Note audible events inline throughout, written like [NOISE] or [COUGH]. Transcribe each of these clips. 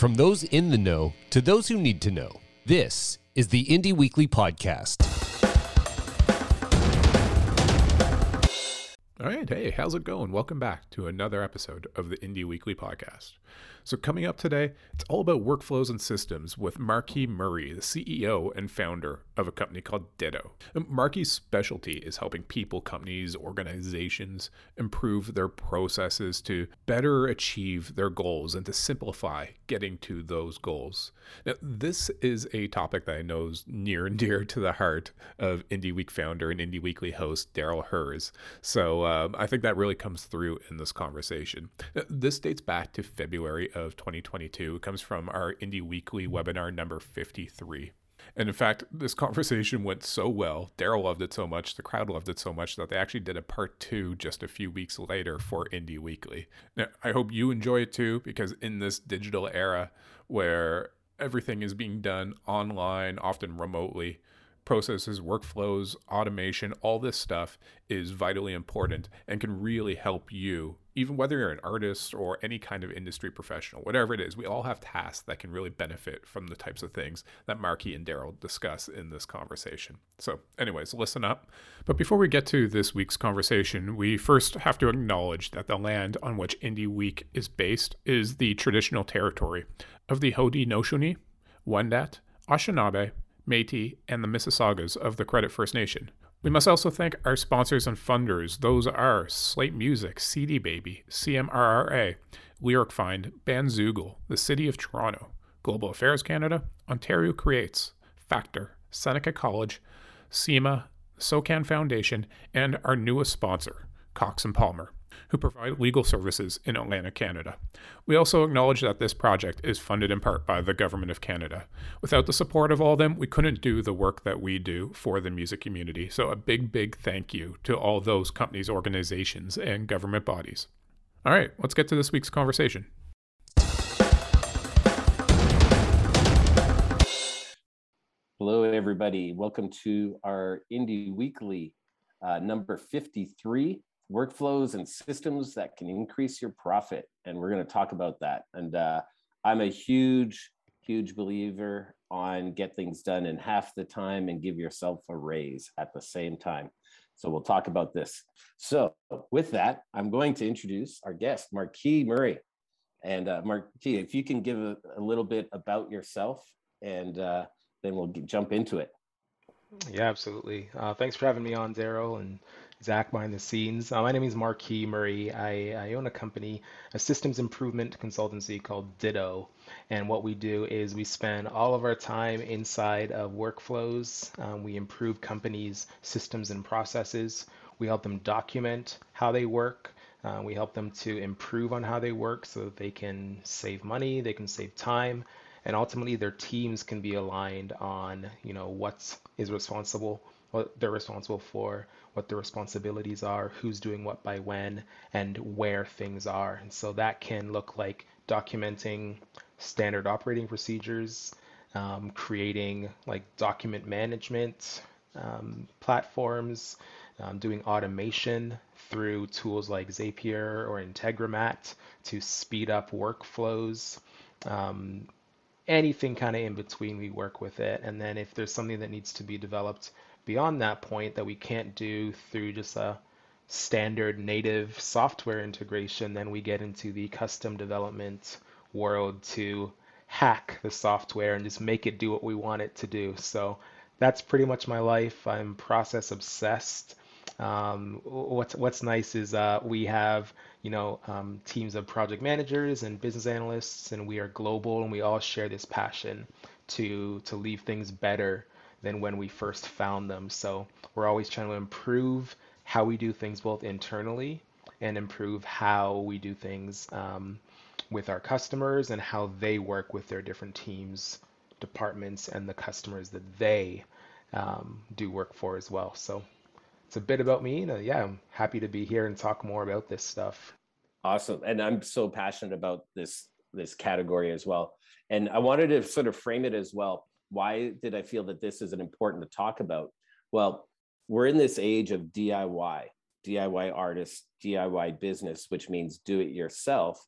From those in the know to those who need to know, this is the Indie Weekly Podcast. All right, hey, how's it going? Welcome back to another episode of the Indie Weekly Podcast. So, coming up today, it's all about workflows and systems with Marquis Murray, the CEO and founder of a company called Ditto. Marquis' specialty is helping people, companies, organizations improve their processes to better achieve their goals and to simplify getting to those goals. Now, this is a topic that I know is near and dear to the heart of Indie Week founder and Indie Weekly host Darryl Hurs. So, um, I think that really comes through in this conversation. This dates back to February of 2022. It comes from our Indie Weekly webinar number 53. And in fact, this conversation went so well. Darryl loved it so much, the crowd loved it so much that they actually did a part two just a few weeks later for Indie Weekly. Now, I hope you enjoy it too, because in this digital era where everything is being done online, often remotely, processes, workflows, automation, all this stuff is vitally important and can really help you, even whether you're an artist or any kind of industry professional, whatever it is. We all have tasks that can really benefit from the types of things that Marquis and Darryl discuss in this conversation. So, anyways, listen up. But before we get to this week's conversation, we first have to acknowledge that the land on which Indie Week is based is the traditional territory of the Haudenosaunee, Wendat, Anishinaabe, Metis, and the Mississaugas of the Credit First Nation. We must also thank our sponsors and funders. Those are Slaight Music, CD Baby, CMRRA, LyricFind, Bandzoogle, the City of Toronto, Global Affairs Canada, Ontario Creates, Factor, Seneca College, CIMA, SOCAN Foundation, and our newest sponsor, Cox and Palmer who provide legal services in Atlantic, Canada. We also acknowledge that this project is funded in part by the Government of Canada. Without the support of all of them, we couldn't do the work that we do for the music community. So, a big, big thank you to all those companies, organizations, and government bodies. All right, let's get to this week's conversation. Hello, everybody. Welcome to our Indie Weekly uh, number 53 workflows and systems that can increase your profit. And we're going to talk about that. And uh, I'm a huge, huge believer on get things done in half the time and give yourself a raise at the same time. So we'll talk about this. So with that, I'm going to introduce our guest, Marquis Murray. And uh, Marquis, if you can give a, a little bit about yourself, and uh, then we'll jump into it. Yeah, absolutely. Uh, thanks for having me on, Darryl, and Zach behind the scenes. Uh, my name is Marquis Murray. I, I own a company, a systems improvement consultancy called Ditto. And what we do is we spend all of our time inside of workflows. Um, we improve companies' systems and processes. We help them document how they work. Uh, we help them to improve on how they work so that they can save money, they can save time, and ultimately their teams can be aligned on you know what is responsible what they're responsible for what the responsibilities are, who's doing what by when, and where things are. And so that can look like documenting standard operating procedures, um, creating like document management um, platforms, um, doing automation through tools like Zapier or Integromat to speed up workflows. Um, anything kind of in between, we work with it. And then if there's something that needs to be developed beyond that point that we can't do through just a standard native software integration, then we get into the custom development world to hack the software and just make it do what we want it to do. So that's pretty much my life. I'm process obsessed. Um, what's what's nice is uh, we have you know um, teams of project managers and business analysts, and we are global, and we all share this passion to to leave things better than when we first found them. So we're always trying to improve how we do things both internally and improve how we do things um, with our customers and how they work with their different teams, departments, and the customers that they um, do work for as well. So it's a bit about me. And uh, yeah, I'm happy to be here and talk more about this stuff. Awesome. And I'm so passionate about this this category as well. And I wanted to sort of frame it as well why did I feel that this is an important to talk about? Well, we're in this age of DIY, DIY artists, DIY business, which means do it yourself,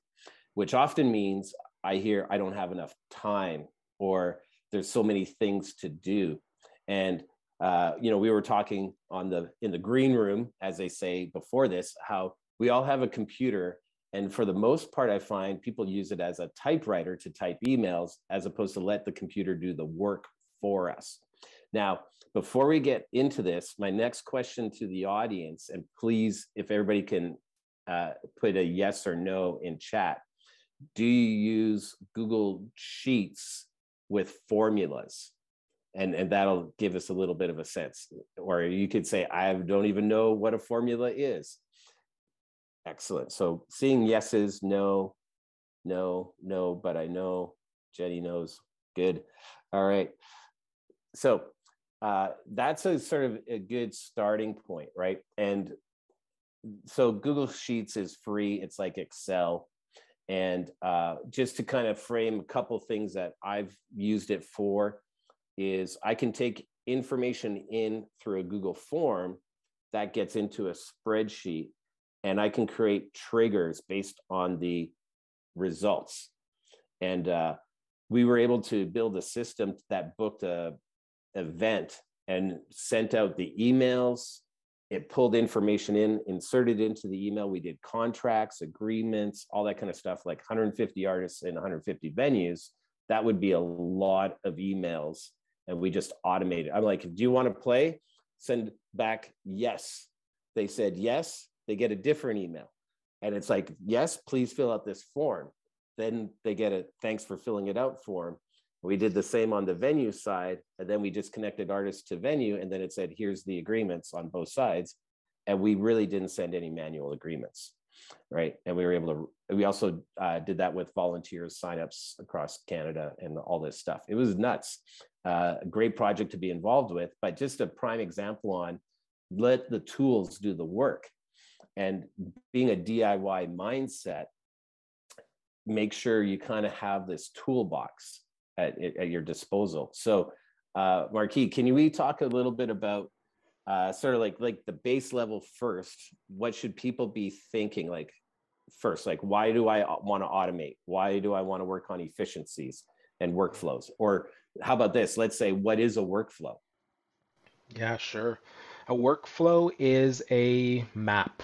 which often means I hear I don't have enough time or there's so many things to do. And uh, you know, we were talking on the in the green room, as they say before this, how we all have a computer. And for the most part, I find people use it as a typewriter to type emails as opposed to let the computer do the work for us. Now, before we get into this, my next question to the audience, and please, if everybody can uh, put a yes or no in chat, do you use Google Sheets with formulas? And, and that'll give us a little bit of a sense. Or you could say, I don't even know what a formula is. Excellent. So seeing yeses, no, no, no, but I know Jenny knows. Good. All right. So uh, that's a sort of a good starting point, right? And so Google Sheets is free. It's like Excel. And uh, just to kind of frame a couple things that I've used it for is I can take information in through a Google form that gets into a spreadsheet and I can create triggers based on the results. And uh, we were able to build a system that booked a event and sent out the emails. It pulled information in, inserted into the email. We did contracts, agreements, all that kind of stuff, like 150 artists in 150 venues. That would be a lot of emails. And we just automated. I'm like, do you want to play? Send back yes. They said yes. They get a different email. And it's like, yes, please fill out this form. Then they get a thanks for filling it out form. We did the same on the venue side, and then we just connected artists to venue, and then it said, here's the agreements on both sides. And we really didn't send any manual agreements, right? And we were able to, we also uh, did that with volunteers, signups across Canada, and all this stuff. It was nuts. Uh, a great project to be involved with, but just a prime example on let the tools do the work. And being a DIY mindset, make sure you kind of have this toolbox at, at your disposal. So, uh, Marquis, can you we talk a little bit about uh, sort of like like the base level first? What should people be thinking like first? Like, why do I want to automate? Why do I want to work on efficiencies and workflows? Or how about this? Let's say, what is a workflow? Yeah, sure. A workflow is a map,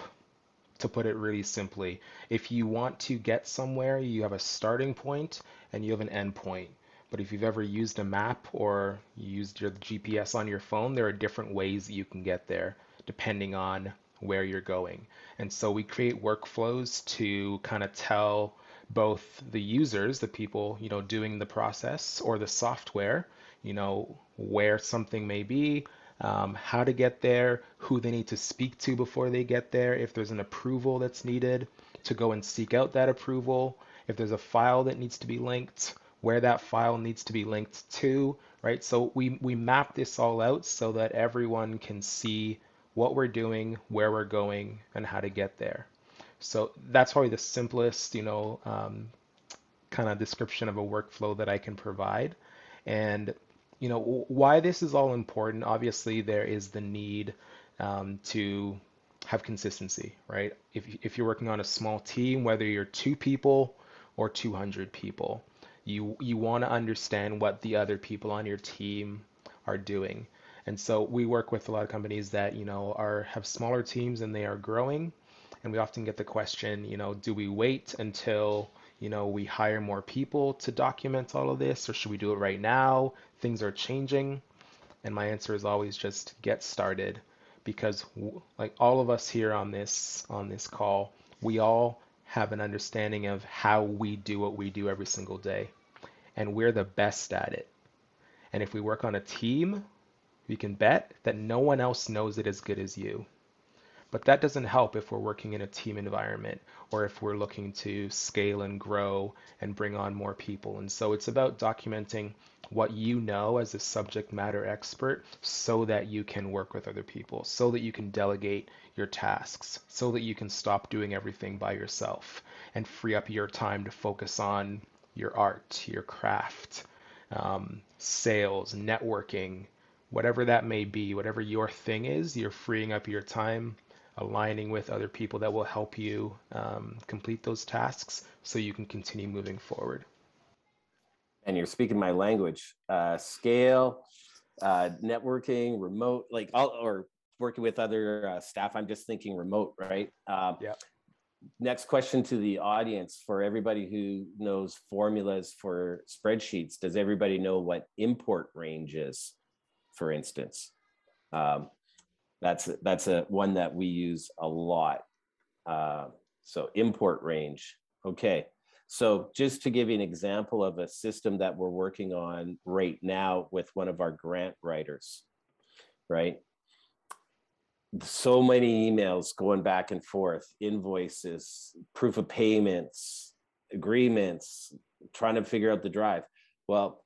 to put it really simply. If you want to get somewhere, you have a starting point and you have an end point. But if you've ever used a map or used your GPS on your phone, there are different ways that you can get there depending on where you're going. And so we create workflows to kind of tell both the users, the people, you know, doing the process or the software, you know, where something may be, um, how to get there, who they need to speak to before they get there, if there's an approval that's needed to go and seek out that approval, if there's a file that needs to be linked, where that file needs to be linked to, right? So we, we map this all out so that everyone can see what we're doing, where we're going, and how to get there. So that's probably the simplest, you know, um, kind of description of a workflow that I can provide. And, you know, why this is all important, obviously there is the need um, to have consistency, right? If, if you're working on a small team, whether you're two people or 200 people, you you want to understand what the other people on your team are doing. And so we work with a lot of companies that, you know, are have smaller teams and they are growing. And we often get the question, you know, do we wait until, you know, we hire more people to document all of this or should we do it right now? Things are changing. And my answer is always just get started because like all of us here on this on this call, we all have an understanding of how we do what we do every single day and we're the best at it. And if we work on a team, we can bet that no one else knows it as good as you. But that doesn't help if we're working in a team environment or if we're looking to scale and grow and bring on more people. And so it's about documenting what you know as a subject matter expert so that you can work with other people, so that you can delegate your tasks, so that you can stop doing everything by yourself and free up your time to focus on your art, your craft, um, sales, networking, whatever that may be, whatever your thing is, you're freeing up your time, aligning with other people that will help you um, complete those tasks so you can continue moving forward. and you're speaking my language. Uh, scale, uh, networking, remote, like all, or working with other uh, staff. I'm just thinking remote, right? Um, yeah. Next question to the audience for everybody who knows formulas for spreadsheets. Does everybody know what import range is, for instance? Um, that's that's a one that we use a lot. Uh, so import range. Okay. So just to give you an example of a system that we're working on right now with one of our grant writers, right? So many emails going back and forth, invoices, proof of payments, agreements, trying to figure out the drive. Well,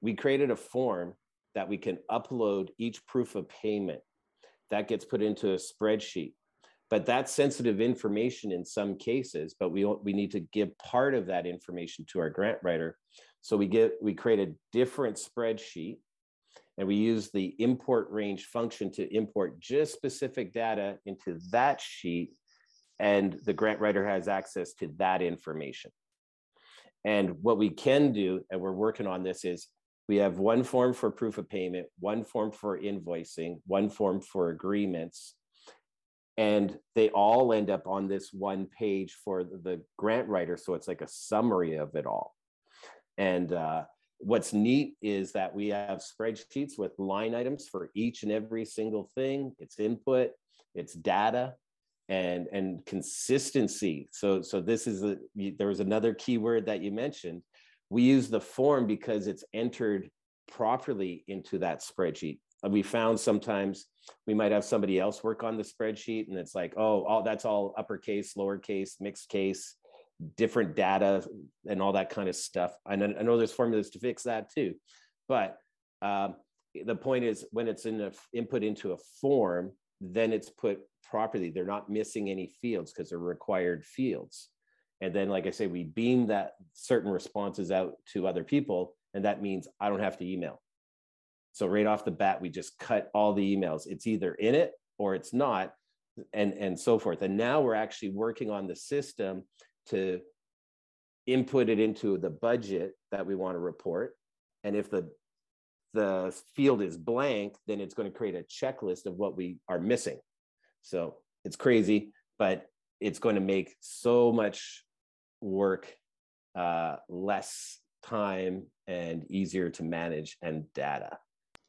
we created a form that we can upload each proof of payment. That gets put into a spreadsheet. But that's sensitive information in some cases but we we need to give part of that information to our grant writer. So we get we create a different spreadsheet and we use the import range function to import just specific data into that sheet and the grant writer has access to that information. And what we can do and we're working on this is we have one form for proof of payment one form for invoicing one form for agreements. And they all end up on this one page for the grant writer so it's like a summary of it all. And uh, what's neat is that we have spreadsheets with line items for each and every single thing. It's input it's data and and consistency. So so this is a there was another keyword that you mentioned we use the form because it's entered properly into that spreadsheet. We found sometimes we might have somebody else work on the spreadsheet and it's like oh all that's all uppercase lowercase mixed case different data and all that kind of stuff. I know, I know there's formulas to fix that too but um, the point is when it's in a input into a form then it's put properly. They're not missing any fields because they're required fields and then like i say we beam that certain responses out to other people and that means i don't have to email so right off the bat, we just cut all the emails. It's either in it or it's not, and and so forth. And now we're actually working on the system to input it into the budget that we want to report. And if the the field is blank, then it's going to create a checklist of what we are missing. So it's crazy, but it's going to make so much work uh, less time and easier to manage and data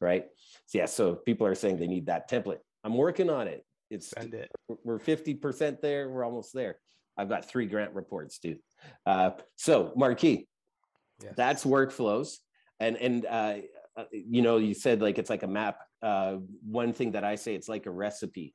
right? So yeah, so people are saying they need that template. I'm working on it. It's it. we're 50% there. We're almost there. I've got three grant reports, dude. Uh, so Marquis, yes. that's workflows. And, and, uh, uh, you know, you said like, it's like a map. Uh, one thing that I say, it's like a recipe,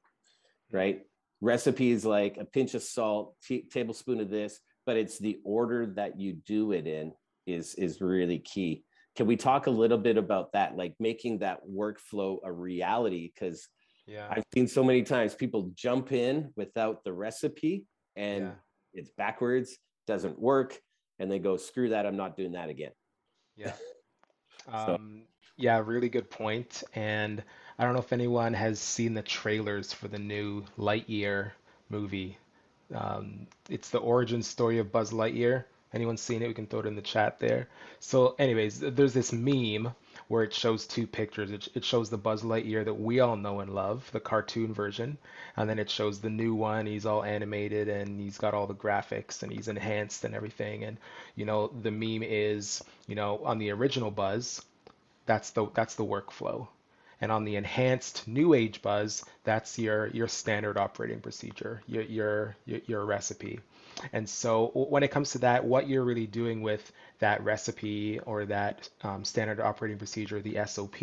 right? Recipe is like a pinch of salt, t- tablespoon of this, but it's the order that you do it in is, is really key. Can we talk a little bit about that, like making that workflow a reality? Because yeah. I've seen so many times people jump in without the recipe and yeah. it's backwards, doesn't work, and they go, screw that, I'm not doing that again. Yeah. [LAUGHS] so. um, yeah, really good point. And I don't know if anyone has seen the trailers for the new Lightyear movie. Um, it's the origin story of Buzz Lightyear. Anyone seen it? We can throw it in the chat there. So, anyways, there's this meme where it shows two pictures. It, it shows the Buzz Lightyear that we all know and love, the cartoon version, and then it shows the new one. He's all animated and he's got all the graphics and he's enhanced and everything. And you know, the meme is, you know, on the original Buzz, that's the that's the workflow. And on the enhanced new age Buzz, that's your your standard operating procedure, your your your, recipe. And so when it comes to that, what you're really doing with that recipe or that um, standard operating procedure, the SOP,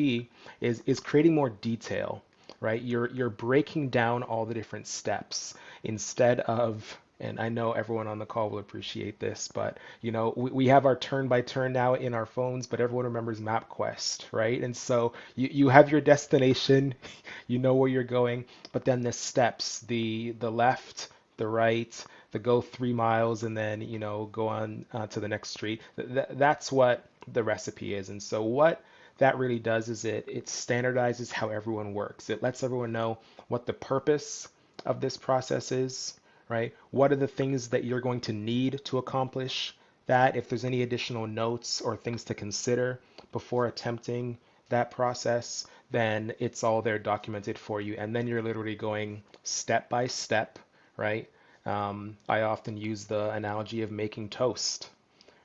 is is creating more detail, right? You're you're breaking down all the different steps instead of and I know everyone on the call will appreciate this, but you know, we, we have our turn by turn now in our phones, but everyone remembers MapQuest, right? And so you, you have your destination, [LAUGHS] you know where you're going, but then the steps, the the left, the right, the go three miles and then you know go on uh, to the next street. Th- that's what the recipe is. And so what that really does is it it standardizes how everyone works. It lets everyone know what the purpose of this process is, right? What are the things that you're going to need to accomplish that, if there's any additional notes or things to consider before attempting that process, then it's all there documented for you. And then you're literally going step by step, right? Um, I often use the analogy of making toast,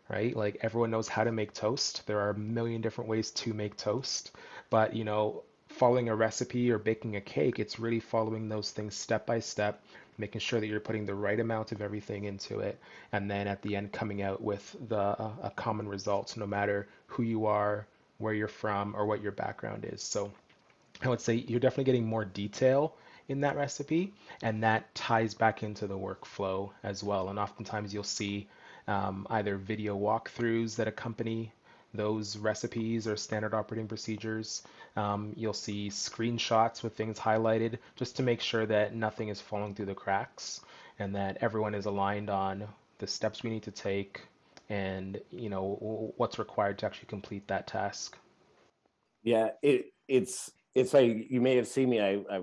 right? Like everyone knows how to make toast. There are a million different ways to make toast, but you know, following a recipe or baking a cake, it's really following those things step by step, making sure that you're putting the right amount of everything into it, and then at the end coming out with the uh, a common result, no matter who you are, where you're from, or what your background is. So I would say you're definitely getting more detail in that recipe, and that ties back into the workflow as well. And oftentimes you'll see um, either video walkthroughs that accompany those recipes or standard operating procedures. Um, you'll see screenshots with things highlighted just to make sure that nothing is falling through the cracks and that everyone is aligned on the steps we need to take and you know what's required to actually complete that task. Yeah, it it's it's like you may have seen me. I I,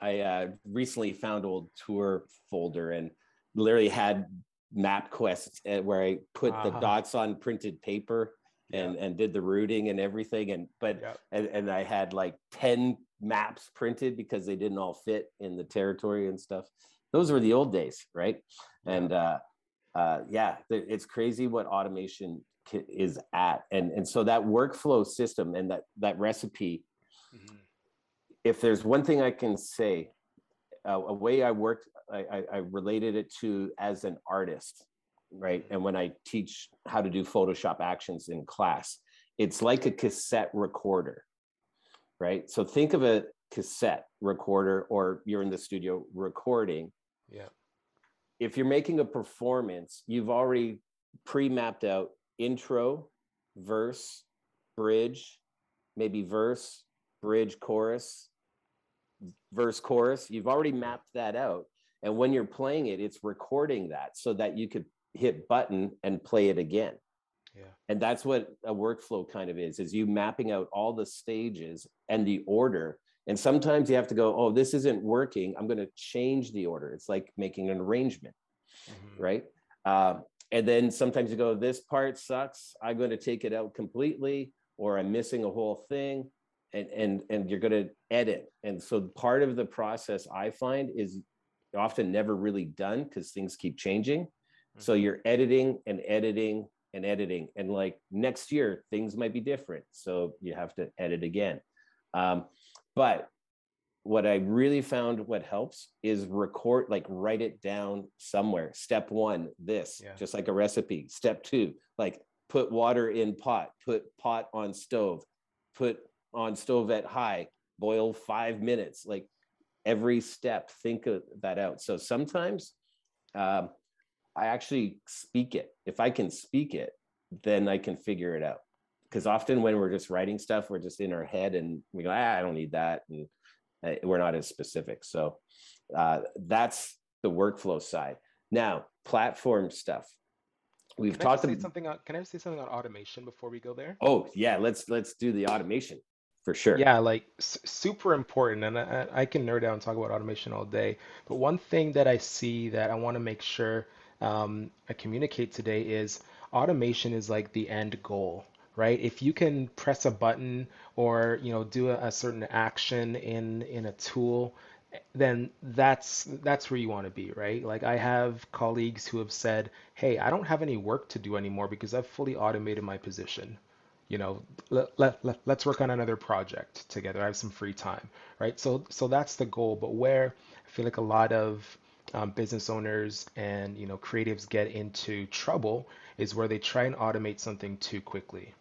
I uh, recently found old tour folder and literally had MapQuest uh, where I put uh-huh. the dots on printed paper and yeah. and did the routing and everything and but yeah. and, and I had like 10 maps printed because they didn't all fit in the territory and stuff. Those were the old days, right? And uh uh yeah, it's crazy what automation is at and and so that workflow system and that that recipe mm-hmm. if there's one thing I can say uh, a way I worked I, I, I related it to as an artist right? And when I teach how to do Photoshop actions in class, it's like a cassette recorder, right? So think of a cassette recorder or you're in the studio recording. Yeah. If you're making a performance, you've already pre-mapped out intro, verse, bridge, maybe verse, bridge, chorus, verse, chorus. You've already mapped that out. And when you're playing it, it's recording that so that you could hit button and play it again. Yeah. And that's what a workflow kind of is, is you mapping out all the stages and the order. And sometimes you have to go, oh, this isn't working. I'm going to change the order. It's like making an arrangement, mm-hmm. right? Uh, and then sometimes you go, this part sucks. I'm going to take it out completely, or I'm missing a whole thing. And, and, and you're going to edit. And so part of the process I find is often never really done because things keep changing. So mm-hmm. you're editing and editing and editing. And like next year, things might be different. So you have to edit again. Um, but what I really found what helps is record, like write it down somewhere. Step one, this, yeah. just like a recipe. Step two, like put water in pot, put pot on stove, put on stove at high, boil five minutes. Like every step, think of that out. So sometimes um, I actually speak it. If I can speak it, then I can figure it out. Because often when we're just writing stuff, we're just in our head and we go, ah, I don't need that. And uh, we're not as specific. So uh, that's the workflow side. Now, platform stuff. We've can talked about something on, can I say something on automation before we go there? Oh yeah, let's let's do the automation for sure. Yeah, like s- super important, and I, I can nerd out and talk about automation all day. But one thing that I see that I want to make sure um, I communicate today is automation is like the end goal, right? If you can press a button or you know do a, a certain action in in a tool, then that's that's where you want to be, right? Like I have colleagues who have said, "Hey, I don't have any work to do anymore because I've fully automated my position." You know, let, let, let, let's work on another project together. I have some free time, right? So so that's the goal. But where I feel like a lot of um, business owners and you know creatives get into trouble is where they try and automate something too quickly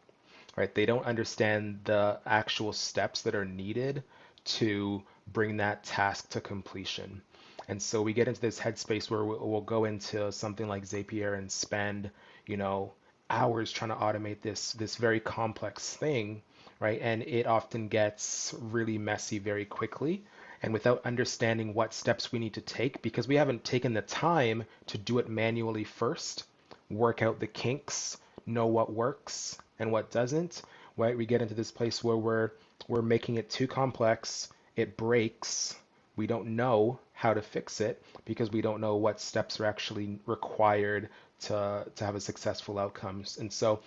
right? They don't understand the actual steps that are needed to bring that task to completion. And so we get into this headspace where we'll, go into something like zapier and spend you know hours trying to automate this this very complex thing right? And it often gets really messy very quickly and without understanding what steps we need to take because we haven't taken the time to do it manually first, work out the kinks, know what works and what doesn't, right? We get into this place where we're we're making it too complex, it breaks, we don't know how to fix it because we don't know what steps are actually required to to have a successful outcomes. And so,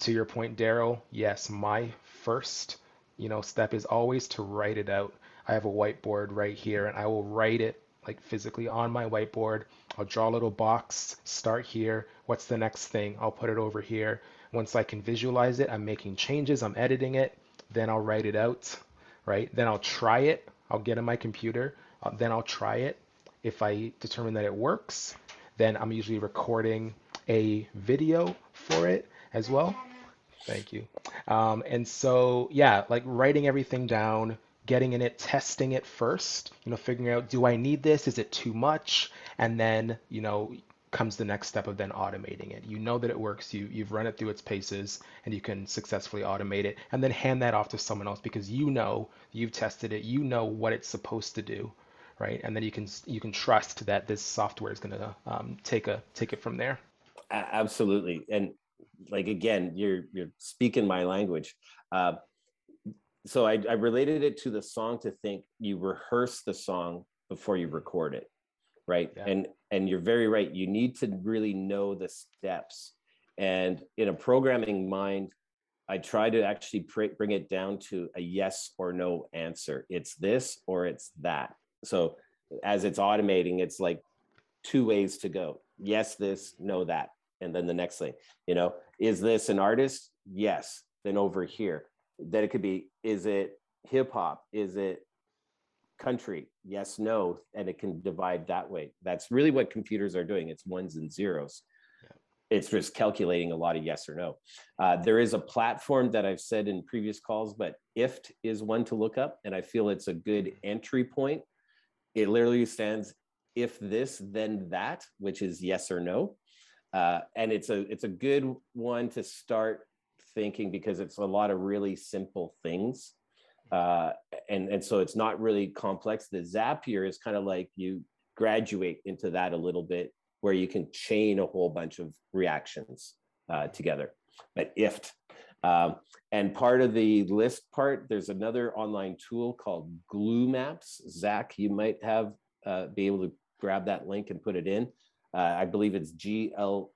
to your point, Darryl, yes, my first you know step is always to write it out. I have a whiteboard right here, and I will write it like physically on my whiteboard. I'll draw a little box, start here. What's the next thing? I'll put it over here. Once I can visualize it, I'm making changes, I'm editing it, then I'll write it out, right? Then I'll try it. I'll get on my computer, uh, then I'll try it. If I determine that it works, then I'm usually recording a video for it as well. Thank you. Um, and so, yeah, like writing everything down, getting in it, testing it first, you know, figuring out, do I need this? Is it too much? And then, you know, comes the next step of then automating it. You know that it works, you, you've run it through its paces, and you can successfully automate it, and then hand that off to someone else because you know you've tested it, you know what it's supposed to do, right? And then you can you can trust that this software is going to um, take a take it from there. Absolutely, and like again, you're you're speaking my language. Uh, so I, I related it to the song to think you rehearse the song before you record it right? Yeah. and and you're very right. You need to really know the steps. And in a programming mind i try to actually pr- bring it down to a yes or no answer. It's this or it's that. So as it's automating it's like two ways to go. Yes this no that. And then the next thing you know is this an artist? Yes. Then over here then it could be is it hip hop? Is it country? Yes no and it can divide that way. That's really what computers are doing. It's ones and zeros. Yeah. it's just calculating a lot of yes or no. Uh, there is a platform that i've said in previous calls but IFTTT is one to look up and i feel it's a good entry point. It literally stands if this then that which is yes or no. Uh, and it's a it's a good one to start thinking because it's a lot of really simple things uh, and and so it's not really complex. The Zapier is kind of like you graduate into that a little bit, where you can chain a whole bunch of reactions uh, together. But IFTTT, um, and part of the list part, there's another online tool called GlooMaps. Zach, you might have uh, be able to grab that link and put it in. Uh, I believe it's G L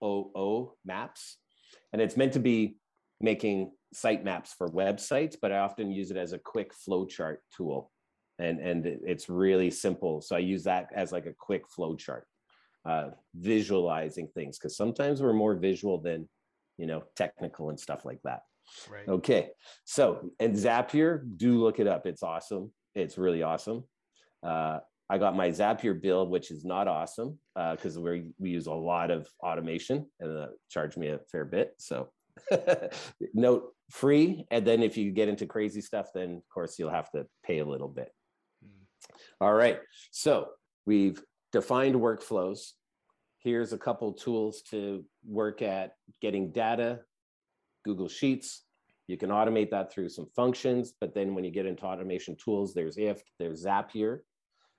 O O Maps, and it's meant to be making site maps for websites, but I often use it as a quick flowchart tool. And, and it's really simple. So I use that as like a quick flowchart, uh, visualizing things, because sometimes we're more visual than, you know, technical and stuff like that. Right. Okay. So, and Zapier, do look it up. It's awesome. It's really awesome. Uh, I got my Zapier bill, which is not awesome because uh, we we use a lot of automation and uh, charge me a fair bit. So [LAUGHS] note free. And then if you get into crazy stuff, then of course you'll have to pay a little bit. Mm. All right. So we've defined workflows. Here's a couple tools to work at getting data, Google Sheets. You can automate that through some functions, but then when you get into automation tools, there's IFTTT, there's Zapier.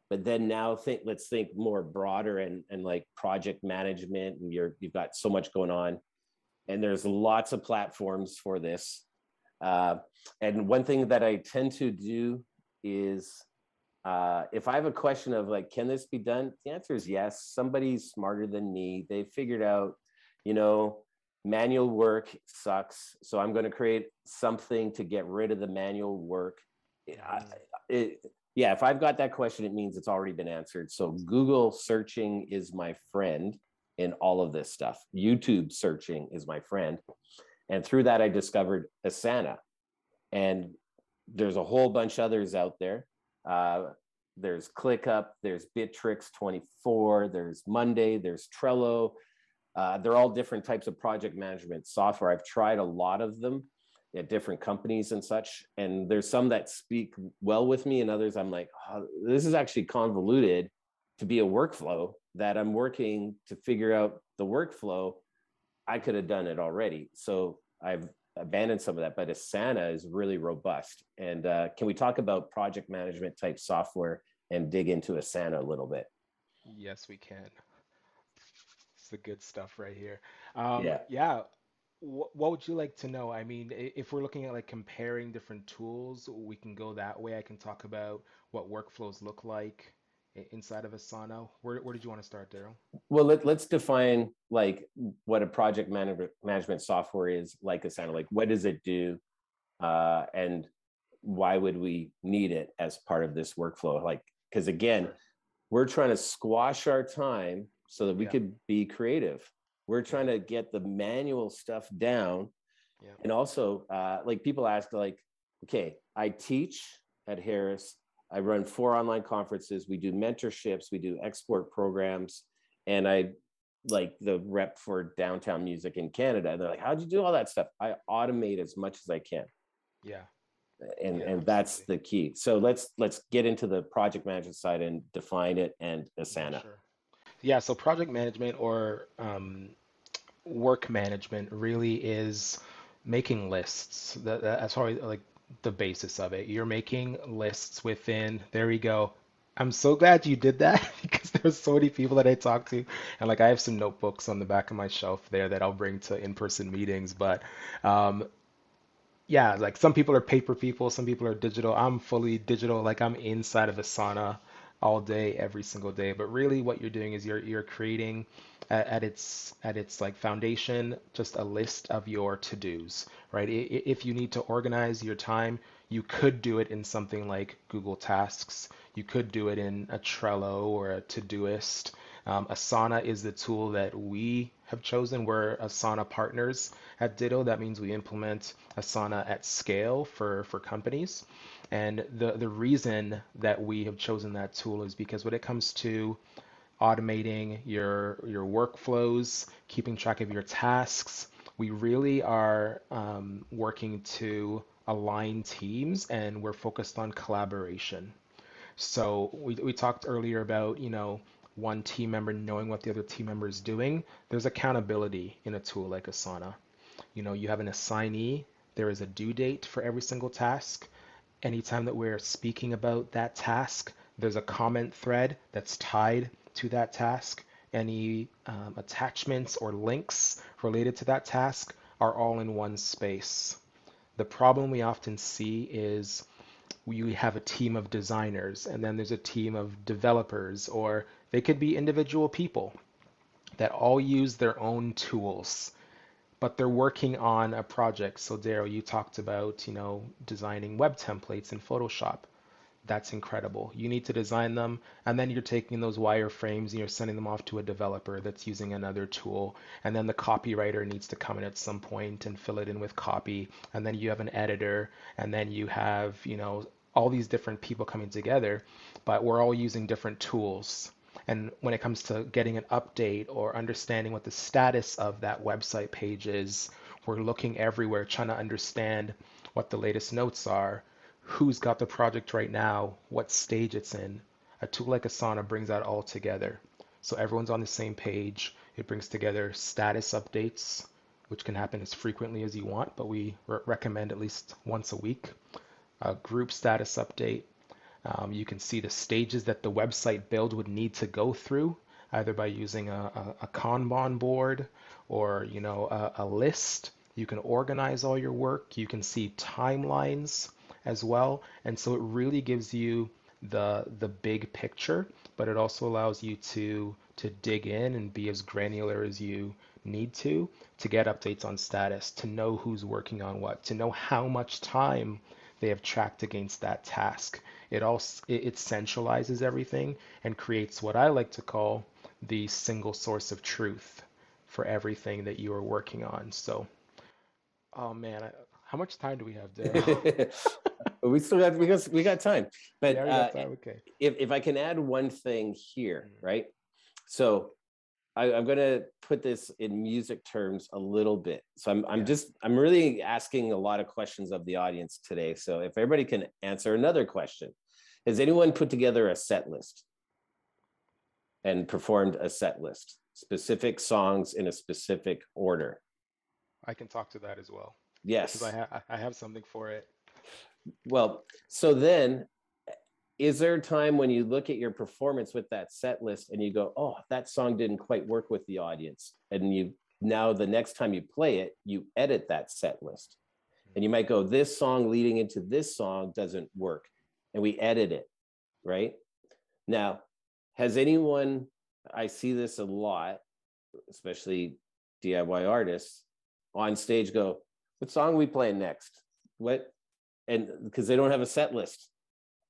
But then now think, let's think more broader and, and like project management, and you're you've got so much going on and there's lots of platforms for this. Uh, and one thing that I tend to do is uh, if I have a question of like, can this be done? The answer is yes. Somebody's smarter than me. They figured out, you know, manual work sucks. So I'm going to create something to get rid of the manual work. Mm. It, yeah, if I've got that question, it means it's already been answered. So Google searching is my friend in all of this stuff. YouTube searching is my friend. And through that, I discovered Asana. And there's a whole bunch others out there. Uh, there's ClickUp, there's Bitrix24, there's Monday, there's Trello. Uh, they're all different types of project management software. I've tried a lot of them at different companies and such. And there's some that speak well with me, and others I'm like, oh, this is actually convoluted to be a workflow that I'm working to figure out the workflow, I could have done it already. So I've abandoned some of that, but Asana is really robust. And uh, can we talk about project management type software and dig into Asana a little bit? Yes, we can. It's the good stuff right here. Um, yeah. Yeah. What, what would you like to know? I mean, if we're looking at like comparing different tools, we can go that way. I can talk about what workflows look like inside of Asana? Where, where did you want to start, Darryl? Well, let, let's define like what a project management management software is like Asana. Like, what does it do, uh, and why would we need it as part of this workflow? Like, because again, we're trying to squash our time so that we Yeah. could be creative. We're trying to get the manual stuff down, Yeah. and also uh, like people ask like, okay, I teach at Harris. I run four online conferences. We do mentorships. We do export programs, and I like the rep for downtown music in Canada. And they're like, "How'd you do all that stuff?" I automate as much as I can, Yeah. and Yeah, and that's absolutely. the key. So let's let's get into the project management side and define it and Asana. Sure. Yeah, so project management or um, work management really is making lists. That, that- that's probably like the basis of it. You're making lists within, there we go. I'm so glad you did that [LAUGHS] because there's so many people that I talk to, and like I have some notebooks on the back of my shelf there that I'll bring to in-person meetings. But um, yeah, like some people are paper people, some people are digital. I'm fully digital, like I'm inside of Asana all day, every single day. But really, what you're doing is you're you're creating at, at its at its like foundation just a list of your to-dos, right? If you need to organize your time, you could do it in something like Google Tasks. You could do it in a Trello or a Todoist. Um, Asana is the tool that we have chosen. We're Asana partners at Ditto. That means we implement Asana at scale for, for companies. And the, the reason that we have chosen that tool is because when it comes to automating your your workflows, keeping track of your tasks. We really are um, working to align teams, and we're focused on collaboration. So we, we talked earlier about, you know, one team member knowing what the other team member is doing. There's accountability in a tool like Asana. You know, you have an assignee, there is a due date for every single task. Anytime that we're speaking about that task, there's a comment thread that's tied to that task. Any um, attachments or links related to that task are all in one space. The problem we often see is we have a team of designers and then there's a team of developers, or they could be individual people that all use their own tools, but they're working on a project. So, Darryl, you talked about, you know, designing web templates in Photoshop. That's incredible. You need to design them, and then you're taking those wireframes and you're sending them off to a developer that's using another tool. And then the copywriter needs to come in at some point and fill it in with copy. And then you have an editor, and then you have, you know, all these different people coming together, but we're all using different tools. And when it comes to getting an update or understanding what the status of that website page is, we're looking everywhere trying to understand what the latest notes are, who's got the project right now, what stage it's in. A tool like Asana brings that all together. So everyone's on the same page. It brings together status updates, which can happen as frequently as you want, but we re- recommend at least once a week. A group status update. Um, you can see the stages that the website build would need to go through, either by using a, a, a Kanban board or you know a, a list. You can organize all your work. You can see timelines as well, and so it really gives you the the big picture, but it also allows you to to dig in and be as granular as you need to to get updates on status, to know who's working on what, to know how much time they have tracked against that task. It also it, centralizes everything and creates what I like to call the single source of truth for everything that you are working on. So, oh man, I, how much time do we have, Darryl? [LAUGHS] we still got we got we got time, but Yeah, uh, got time. Okay. if if I can add one thing here, Mm. right? So I, I'm going to put this in music terms a little bit. So I'm I'm just I'm really asking a lot of questions of the audience today. So if everybody can answer another question, has anyone put together a set list and performed a set list, specific songs in a specific order? I can talk to that as well Yes. I, ha- I have something for it. Well, so then is there a time when you look at your performance with that set list and you go, oh, that song didn't quite work with the audience? And you now the next time you play it, you edit that set list. And you might go, this song leading into this song doesn't work. And we edit it, right? Now, has anyone i see this a lot especially diy artists on stage go what song we playing next what and because they don't have a set list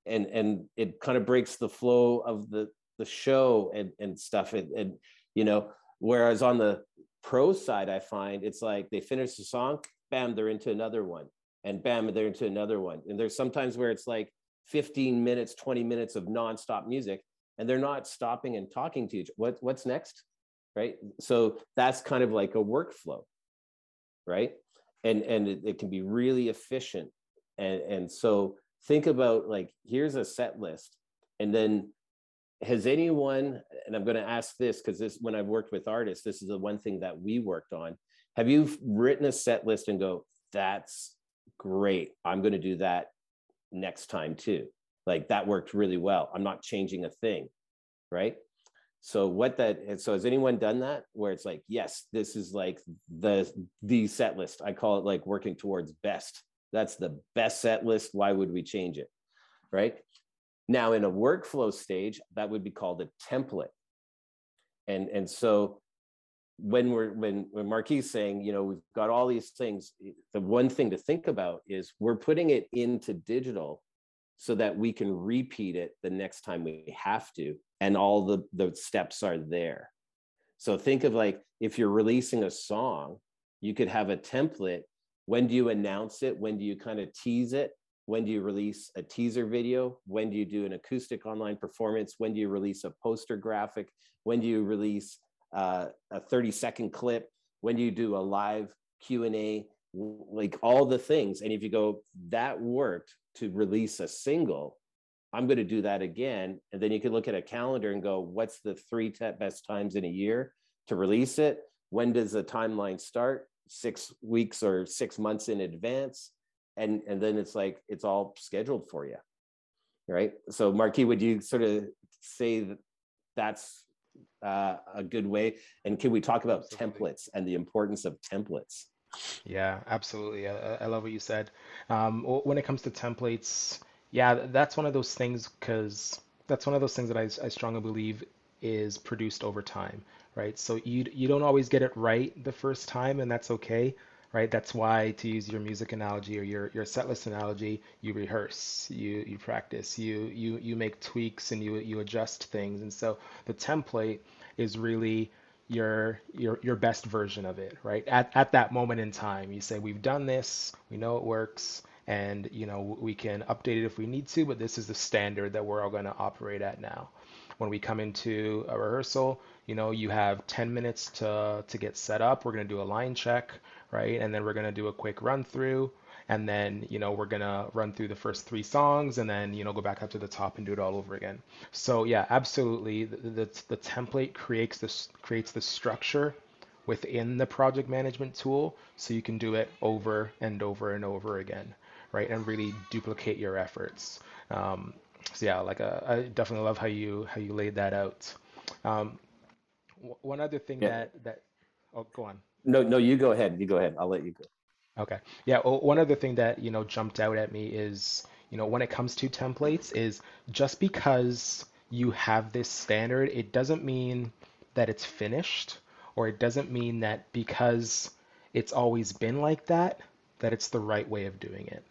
and and it kind of breaks the flow of the the show and and stuff and, and you know whereas on the pro side i find it's like they finish the song bam they're into another one and bam they're into another one and there's sometimes where it's like 15 minutes 20 minutes of nonstop music and they're not stopping and talking to each what what's next right? So that's kind of like a workflow right? And and it, it can be really efficient and and so think about like here's a set list and then has anyone and i'm going to ask this because this when i've worked with artists this is the one thing that we worked on. Have you written a set list and go that's great. I'm going to do that next time too. Like that worked really well. I'm not changing a thing right? So what that so has anyone done that where it's like yes this is like the the set list. I call it like working towards best that's the best set list why would we change it right now in a workflow stage that would be called a template and and so when we're when when Marquis saying, you know, we've got all these things, the one thing to think about is we're putting it into digital so that we can repeat it the next time we have to, and all the the steps are there. So think of like if you're releasing a song, you could have a template. When do you announce it? When do you kind of tease it? When do you release a teaser video? When do you do an acoustic online performance? When do you release a poster graphic? When do you release uh, a 30 second clip when do you do a live q&a like all the things and if you go that worked to release a single i'm going to do that again and then you can look at a calendar and go what's the three best times in a year to release it when does the timeline start six weeks or six months in advance and and then it's like it's all scheduled for you right so marquis would you sort of say that that's uh, a good way? And can we talk about absolutely. templates and the importance of templates? Yeah, absolutely. I, I love what you said. Um, when it comes to templates, yeah, that's one of those things because that's one of those things that I, I strongly believe is produced over time, right? So you you don't always get it right the first time, and that's okay, right? That's why to use your music analogy or your your setlist analogy, you rehearse, you you practice, you you you make tweaks and you you adjust things, and so the template is really your your your best version of it, right? At at that moment in time, you say we've done this, we know it works, and you know we can update it if we need to, but this is the standard that we're all going to operate at now. When we come into a rehearsal, you know you have 10 minutes to to get set up. We're going to do a line check, right? And then we're going to do a quick run through. And then you know we're gonna run through the first three songs and then you know go back up to the top and do it all over again. So yeah absolutely. The, the, the template creates this creates the structure within the project management tool so you can do it over and over and over again right? And really duplicate your efforts. Um, so yeah like uh, i definitely love how you how you laid that out um, one other thing yeah. that that oh go on no no you go ahead you go ahead i'll let you go Okay. Yeah. Well, one other thing that, you know, jumped out at me is, you know, when it comes to templates is just because you have this standard, it doesn't mean that it's finished, or it doesn't mean that because it's always been like that, that it's the right way of doing it.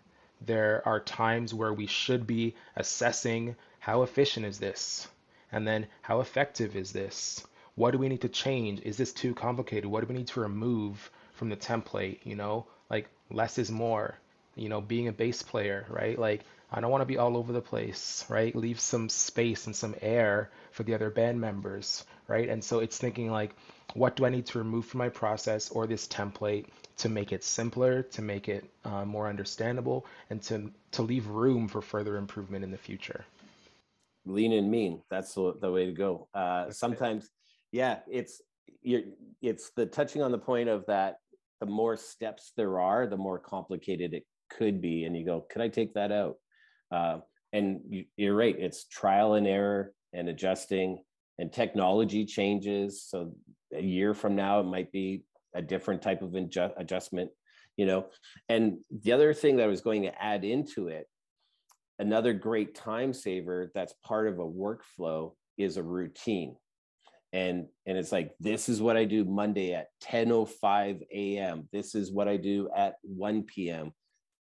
There are times where we should be assessing how efficient is this? And then how effective is this? What do we need to change? Is this too complicated? What do we need to remove from the template? You know, like less is more you know being a bass player right like i don't want to be all over the place right? Leave some space and some air for the other band members right? And so it's thinking like what do i need to remove from my process or this template to make it simpler to make it uh, more understandable and to to leave room for further improvement in the future? Lean and mean. That's the, the way to go. Uh, sometimes yeah it's you're, it's the touching on the point of that the more steps there are, the more complicated it could be. And you go, could I take that out? Uh, and you, you're right, it's trial and error and adjusting, and technology changes. So a year from now, it might be a different type of adju- adjustment, you know. And the other thing that I was going to add into it, another great time saver that's part of a workflow is a routine and and it's like this is what i do monday at 10:05 a.m this is what i do at 1 p.m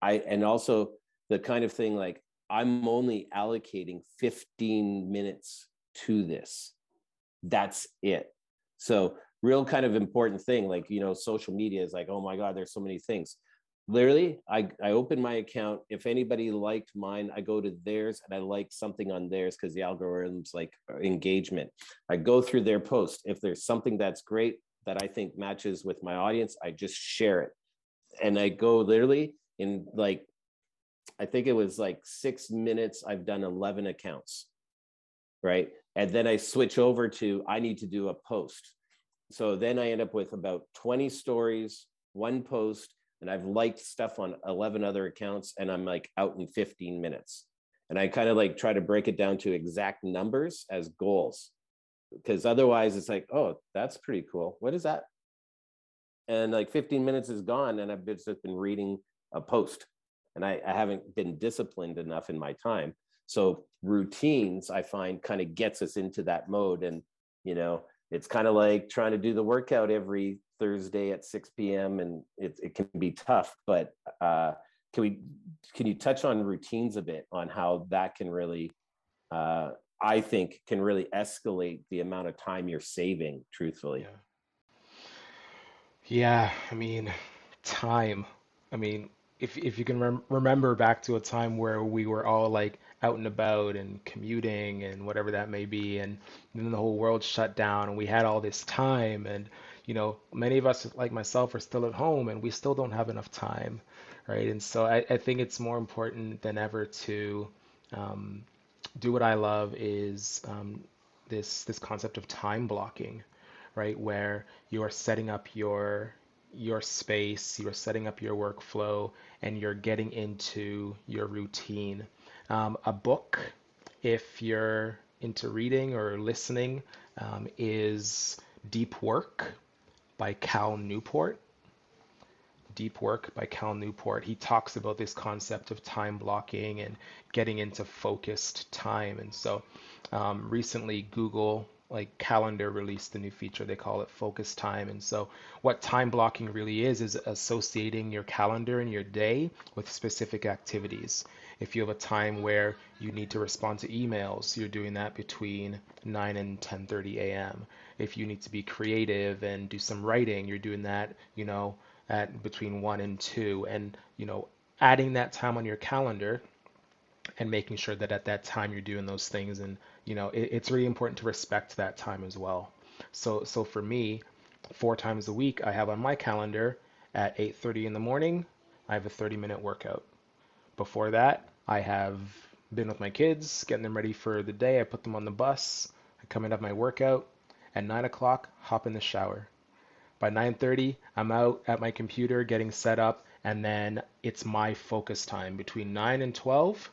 i and also the kind of thing like i'm only allocating 15 minutes to this. That's it. So real kind of important thing like you know social media is like oh my god there's so many things. Literally I, I open my account. If anybody liked mine i go to theirs and i like something on theirs because the algorithms like uh, engagement. I go through their post. If there's something that's great that i think matches with my audience i just share it. And i go literally in like i think it was like six minutes i've done 11 accounts right and then i switch over to i need to do a post so then i end up with about 20 stories one post and I've liked stuff on 11 other accounts and I'm like out in 15 minutes. And I kind of like try to break it down to exact numbers as goals because otherwise it's like, oh, that's pretty cool. What is that? And like 15 minutes is gone and I've just been reading a post and I, I haven't been disciplined enough in my time. So routines I find kind of gets us into that mode. And, you know, it's kind of like trying to do the workout every Thursday at 6 p.m. and it, it can be tough, but uh, can we can you touch on routines a bit on how that can really uh, I think can really escalate the amount of time you're saving truthfully. Yeah. Yeah, I mean, time. I mean, if if you can rem- remember back to a time where we were all like out and about and commuting and whatever that may be, and then the whole world shut down and we had all this time and you know, many of us, like myself, are still at home and we still don't have enough time, right? And so I, I think it's more important than ever to um, do what I love is um, this this concept of time blocking, right? Where you are setting up your your space, you're setting up your workflow, and you're getting into your routine. Um, a book, if you're into reading or listening, um, is Deep Work by Cal Newport. Deep Work by Cal Newport. He talks about this concept of time blocking and getting into focused time. And so um, recently, Google like calendar released a new feature they call it focus time. And so what time blocking really is is associating your calendar and your day with specific activities. If you have a time where you need to respond to emails you're doing that between 9 and 10:30 a.m if you need to be creative and do some writing, you're doing that, you know, at between one and two, and you know, adding that time on your calendar and making sure that at that time you're doing those things, and you know, it, it's really important to respect that time as well. So, so for me, four times a week, I have on my calendar at 8:30 in the morning, I have a 30-minute workout. Before that, I have been with my kids, getting them ready for the day. I put them on the bus. I come in have my workout. At 9 o'clock, hop in the shower. By 9:30, I'm out at my computer getting set up, and then it's my focus time. Between 9 and 12,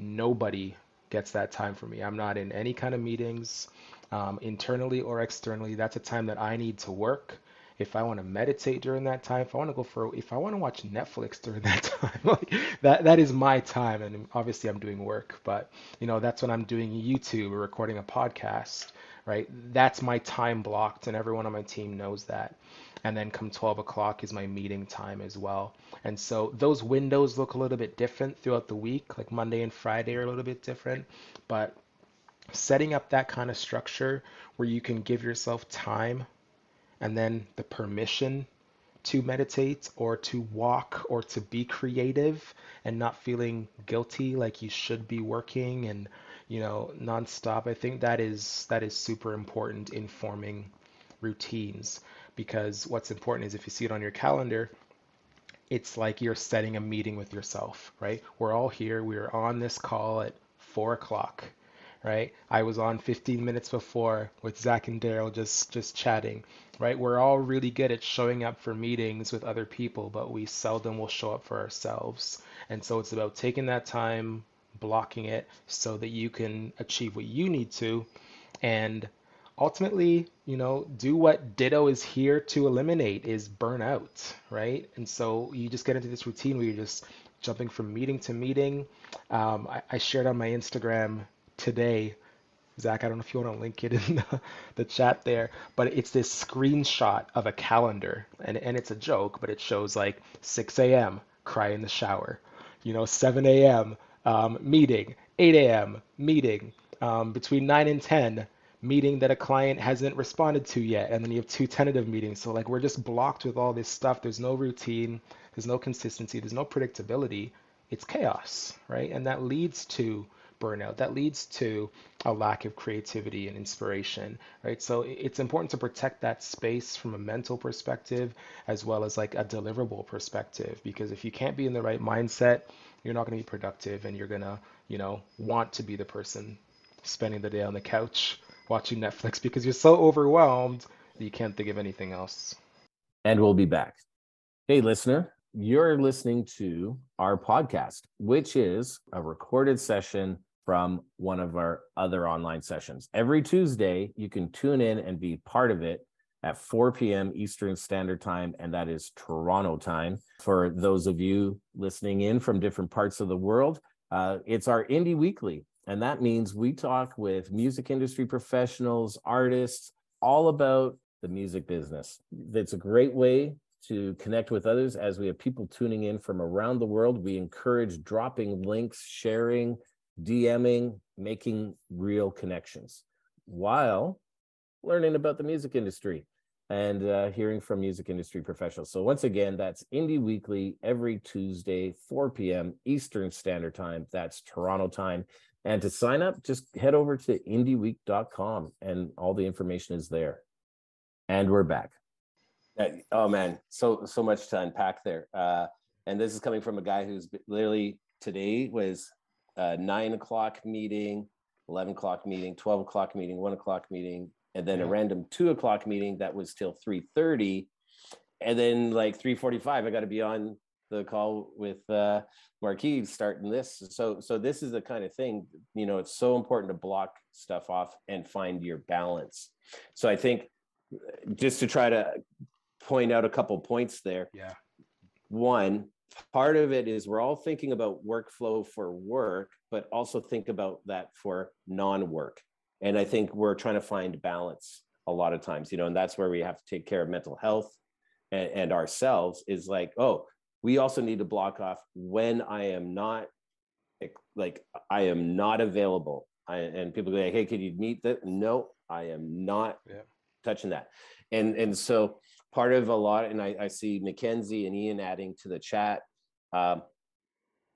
nobody gets that time for me. I'm not in any kind of meetings, um, internally or externally. That's a time that I need to work. If I want to meditate during that time, if I want to go for, if I want to watch Netflix [LAUGHS] during that time, like that, that is my time. And obviously, I'm doing work, but you know, that's when I'm doing YouTube or recording a podcast right? That's my time blocked, and everyone on my team knows that. And then come 12 o'clock is my meeting time as well. And so those windows look a little bit different throughout the week, like Monday and Friday are a little bit different. But setting up that kind of structure where you can give yourself time and then the permission to meditate or to walk or to be creative and not feeling guilty like you should be working and you know, nonstop. I think that is that is super important in forming routines because what's important is if you see it on your calendar, it's like you're setting a meeting with yourself, right? We're all here. We are on this call at four o'clock, right? I was on 15 minutes before with Zach and Darryl just just chatting, right? We're all really good at showing up for meetings with other people, but we seldom will show up for ourselves. And so it's about taking that time blocking it so that you can achieve what you need to and ultimately you know do what ditto is here to eliminate is burnout right and so you just get into this routine where you're just jumping from meeting to meeting um, I, I shared on my instagram today Zach, I don't know if you want to link it in the, [LAUGHS] the chat there, but it's this screenshot of a calendar, and and it's a joke, but it shows like 6 a.m. cry in the shower, you know, 7 a.m. Um, meeting, 8 a.m. meeting, um, between 9 and 10 meeting that a client hasn't responded to yet and then you have two tentative meetings. So like we're just blocked with all this stuff. There's no routine. There's no consistency. There's no predictability. It's chaos right? And that leads to burnout. That leads to a lack of creativity and inspiration right? So it's important to protect that space from a mental perspective as well as like a deliverable perspective. Because if you can't be in the right mindset you're not going to be productive and you're going to you know want to be the person spending the day on the couch watching Netflix because you're so overwhelmed that you can't think of anything else. And we'll be back. Hey, listener, you're listening to our podcast, which is a recorded session from one of our other online sessions. Every Tuesday, you can tune in and be part of it at 4 p.m. Eastern Standard Time, and that is Toronto time. For those of you listening in from different parts of the world, uh, it's our Indie Weekly. And that means we talk with music industry professionals, artists, all about the music business. It's a great way to connect with others as we have people tuning in from around the world. We encourage dropping links, sharing, DMing, making real connections while learning about the music industry and uh, hearing from music industry professionals. So, once again, that's Indie Weekly every Tuesday, 4 p.m. Eastern Standard Time. That's Toronto time. And to sign up, just head over to indieweek.com and all the information is there. And we're back. Oh man, so so much to unpack there. Uh, and this is coming from a guy who's literally today was a nine o'clock meeting, eleven o'clock meeting, twelve o'clock meeting, one o'clock meeting, and then yeah. a random two o'clock meeting that was till three thirty, and then like three forty five, I got to be on the call with uh, Marquis starting this. So, so this is the kind of thing, you know, it's so important to block stuff off and find your balance. So I think just to try to point out a couple points there. Yeah. One, part of it is we're all thinking about workflow for work, but also think about that for non-work. And I think we're trying to find balance a lot of times, you know, and that's where we have to take care of mental health and, and ourselves is like, oh, we also need to block off when I am not like I am not available. I, and people go, like, hey, can you meet that? No, I am not yeah. touching that. And and so part of a lot, and I, I see Mackenzie and Ian adding to the chat. Um,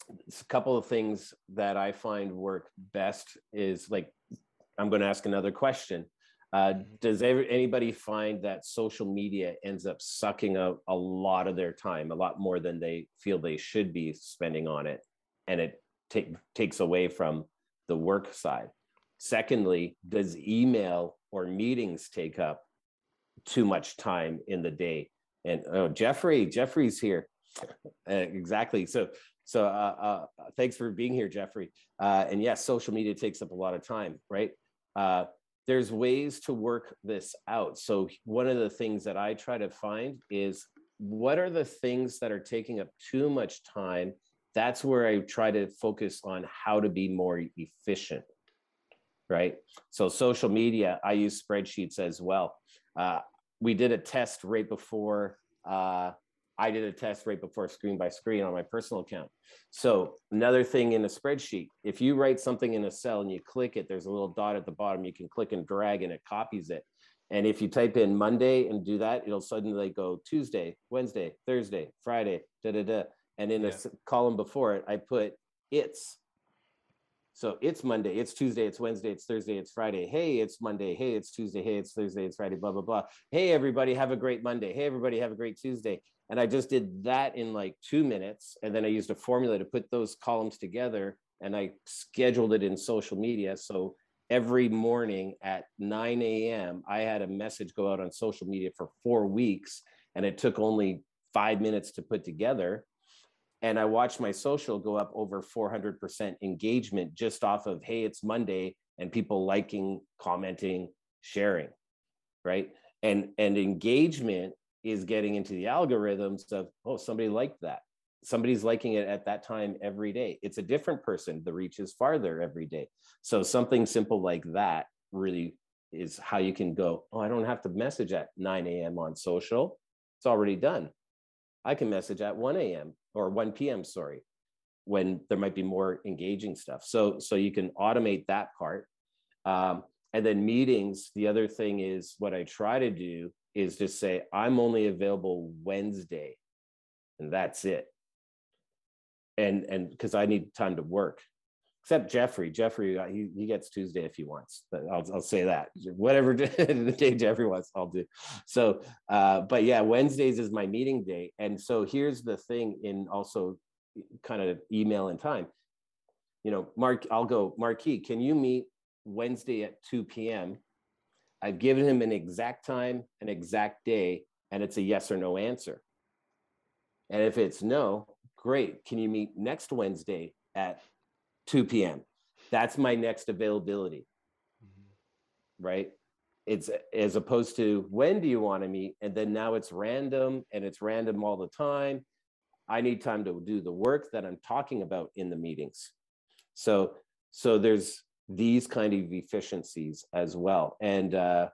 a couple of things that I find work best is like I'm going to ask another question. Uh, does ever, anybody find that social media ends up sucking out a lot of their time, a lot more than they feel they should be spending on it, and it take, takes away from the work side? Secondly, does email or meetings take up too much time in the day? And oh, Jeffrey, Jeffrey's here. Uh, [LAUGHS] exactly. So, so uh, uh, thanks for being here, Jeffrey. Uh, and yes, social media takes up a lot of time, right? There's ways to work this out. So one of the things that I try to find is what are the things that are taking up too much time? That's where I try to focus on how to be more efficient. Right. So social media, I use spreadsheets as well. Uh, we did a test right before uh, I did a test right before screen by screen on my personal account. So another thing in a spreadsheet, if you write something in a cell and you click it, there's a little dot at the bottom. You can click and drag and it copies it. And if you type in Monday and do that, it'll suddenly go Tuesday, Wednesday, Thursday, Friday, da da da. And in yeah. a column before it, I put it's so it's Monday, it's Tuesday, it's Wednesday, it's Thursday, it's Friday. Hey, it's Monday. Hey, it's Tuesday. Hey, it's Thursday, it's Friday, blah, blah, blah. Hey, everybody, have a great Monday. Hey, everybody, have a great Tuesday. And I just did that in like two minutes. And then I used a formula to put those columns together and I scheduled it in social media. So every morning at 9 a.m., I had a message go out on social media for four weeks. And it took only five minutes to put together and I watched my social go up over 400% engagement just off of, hey, it's Monday, and people liking, commenting, sharing, right? And and engagement is getting into the algorithms of, oh, somebody liked that. Somebody's liking it at that time every day. It's a different person. The reach is farther every day. So something simple like that really is how you can go, oh, I don't have to message at 9 a.m. on social. It's already done. I can message at 1 a.m. or 1 p.m. Sorry, when there might be more engaging stuff. So so you can automate that part. Um, and then meetings. The other thing is what I try to do is just say I'm only available Wednesday, and that's it. And and because I need time to work except Jeffrey. Jeffrey, uh, he, he gets Tuesday if he wants. But I'll, I'll say that whatever [LAUGHS] the day Jeffrey wants, I'll do. So, uh, but yeah, Wednesdays is my meeting day. And so here's the thing in also kind of email and time. You know, Mark, I'll go, Marquis, can you meet Wednesday at 2 p.m.? I've given him an exact time, an exact day, and it's a yes or no answer. And if it's no, great. Can you meet next Wednesday at 2 p.m. That's my next availability. Mm-hmm. Right. It's as opposed to when do you want to meet? And then now it's random and it's random all the time. I need time to do the work that I'm talking about in the meetings. So, so there's these kind of efficiencies as well. And uh,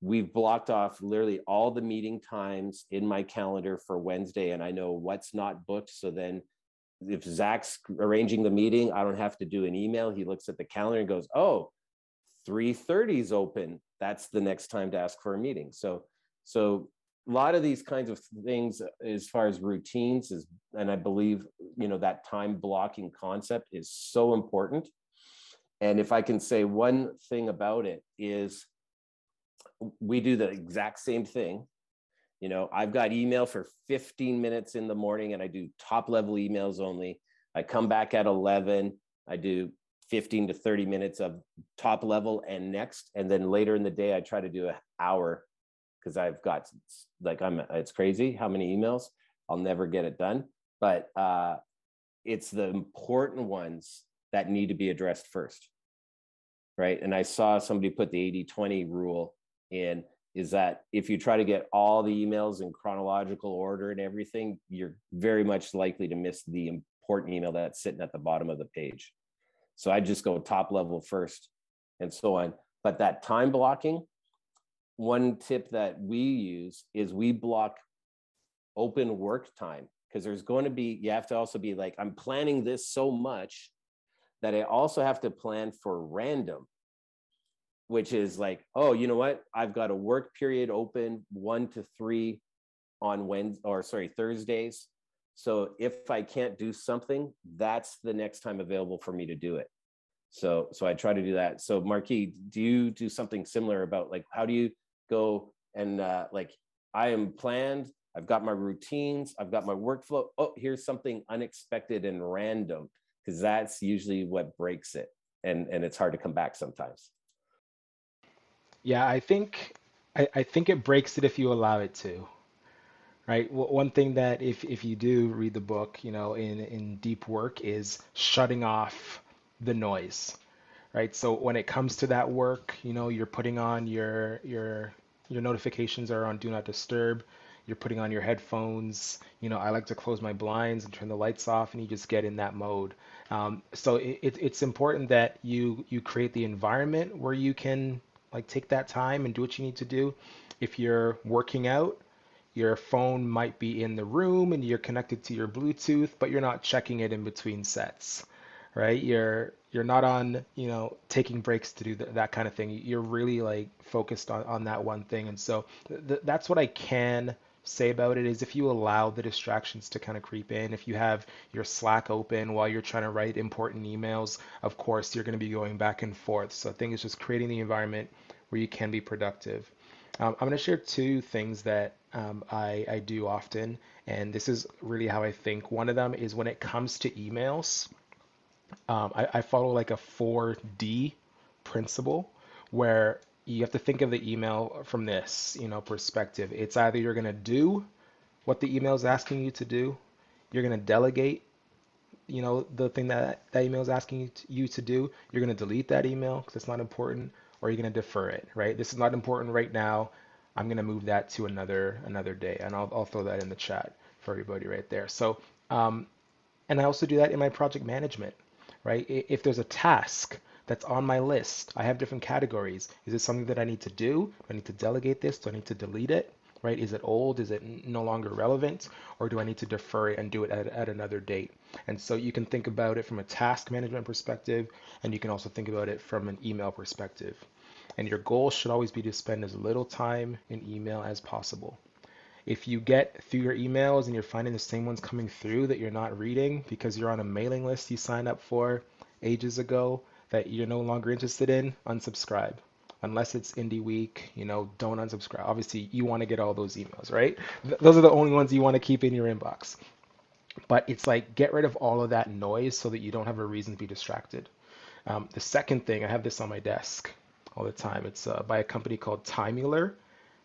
we've blocked off literally all the meeting times in my calendar for Wednesday, and I know what's not booked. So then if Zach's arranging the meeting, I don't have to do an email. He looks at the calendar and goes, "Oh, 3:30 is open. That's the next time to ask for a meeting." So, so a lot of these kinds of things, as far as routines, is, and I believe you know that time blocking concept is so important. And if I can say one thing about it is, we do the exact same thing you know, I've got email for 15 minutes in the morning and I do top level emails only. I come back at 11. I do 15 to 30 minutes of top level and next. And then later in the day, I try to do an hour because I've got like, I'm, it's crazy how many emails. I'll never get it done. But uh, it's the important ones that need to be addressed first. Right. And I saw somebody put the 80 20 rule in is that if you try to get all the emails in chronological order and everything, you're very much likely to miss the important email that's sitting at the bottom of the page. So I just go top level first and so on. But that time blocking, one tip that we use is we block open work time because there's going to be, you have to also be like, I'm planning this so much that I also have to plan for random which is like, oh, you know what? I've got a work period open one to three on Wednesday or sorry, Thursdays. So if I can't do something, that's the next time available for me to do it. So so I try to do that. So Marquis, do you do something similar about like how do you go and uh, like I am planned, I've got my routines, I've got my workflow. Oh, here's something unexpected and random because that's usually what breaks it. And and it's hard to come back sometimes. Yeah, I think I, I think it breaks it if you allow it to, right? One thing that if if you do read the book, you know, in in deep work is shutting off the noise, right? So when it comes to that work, you know, you're putting on your your your notifications are on do not disturb. You're putting on your headphones. You know, I like to close my blinds and turn the lights off, and you just get in that mode. Um, so it, it's important that you you create the environment where you can like take that time and do what you need to do. If you're working out, your phone might be in the room and you're connected to your Bluetooth, but you're not checking it in between sets, right? You're you're not on, you know, taking breaks to do th- that kind of thing. You're really like focused on, on that one thing. And so th- that's what I can say about it is if you allow the distractions to kind of creep in, if you have your Slack open while you're trying to write important emails, of course, you're going to be going back and forth. So I think it's just creating the environment where you can be productive. Um, I'm going to share two things that um, I, I do often, and this is really how I think. One of them is when it comes to emails, um, I, I follow like a 4D principle where you have to think of the email from this, you know, perspective. It's either you're going to do what the email is asking you to do, you're going to delegate, you know, the thing that that email is asking you to, do, you're going to delete that email because it's not important, or you're going to defer it, right? This is not important right now. I'm going to move that to another another day, and I'll, I'll throw that in the chat for everybody right there. So, um, and I also do that in my project management, right? If there's a task that's on my list. I have different categories. Is it something that I need to do? Do I need to delegate this? Do I need to delete it? Right? Is it old? Is it no longer relevant? Or do I need to defer it and do it at, at another date? And so you can think about it from a task management perspective, and you can also think about it from an email perspective. And your goal should always be to spend as little time in email as possible. If you get through your emails and you're finding the same ones coming through that you're not reading because you're on a mailing list you signed up for ages ago that you're no longer interested in, unsubscribe. Unless it's Indie Week, you know, don't unsubscribe. Obviously, you want to get all those emails, right? Th- those are the only ones you want to keep in your inbox. But it's like get rid of all of that noise so that you don't have a reason to be distracted. Um, the second thing, I have this on my desk all the time. It's uh, by a company called Timeular.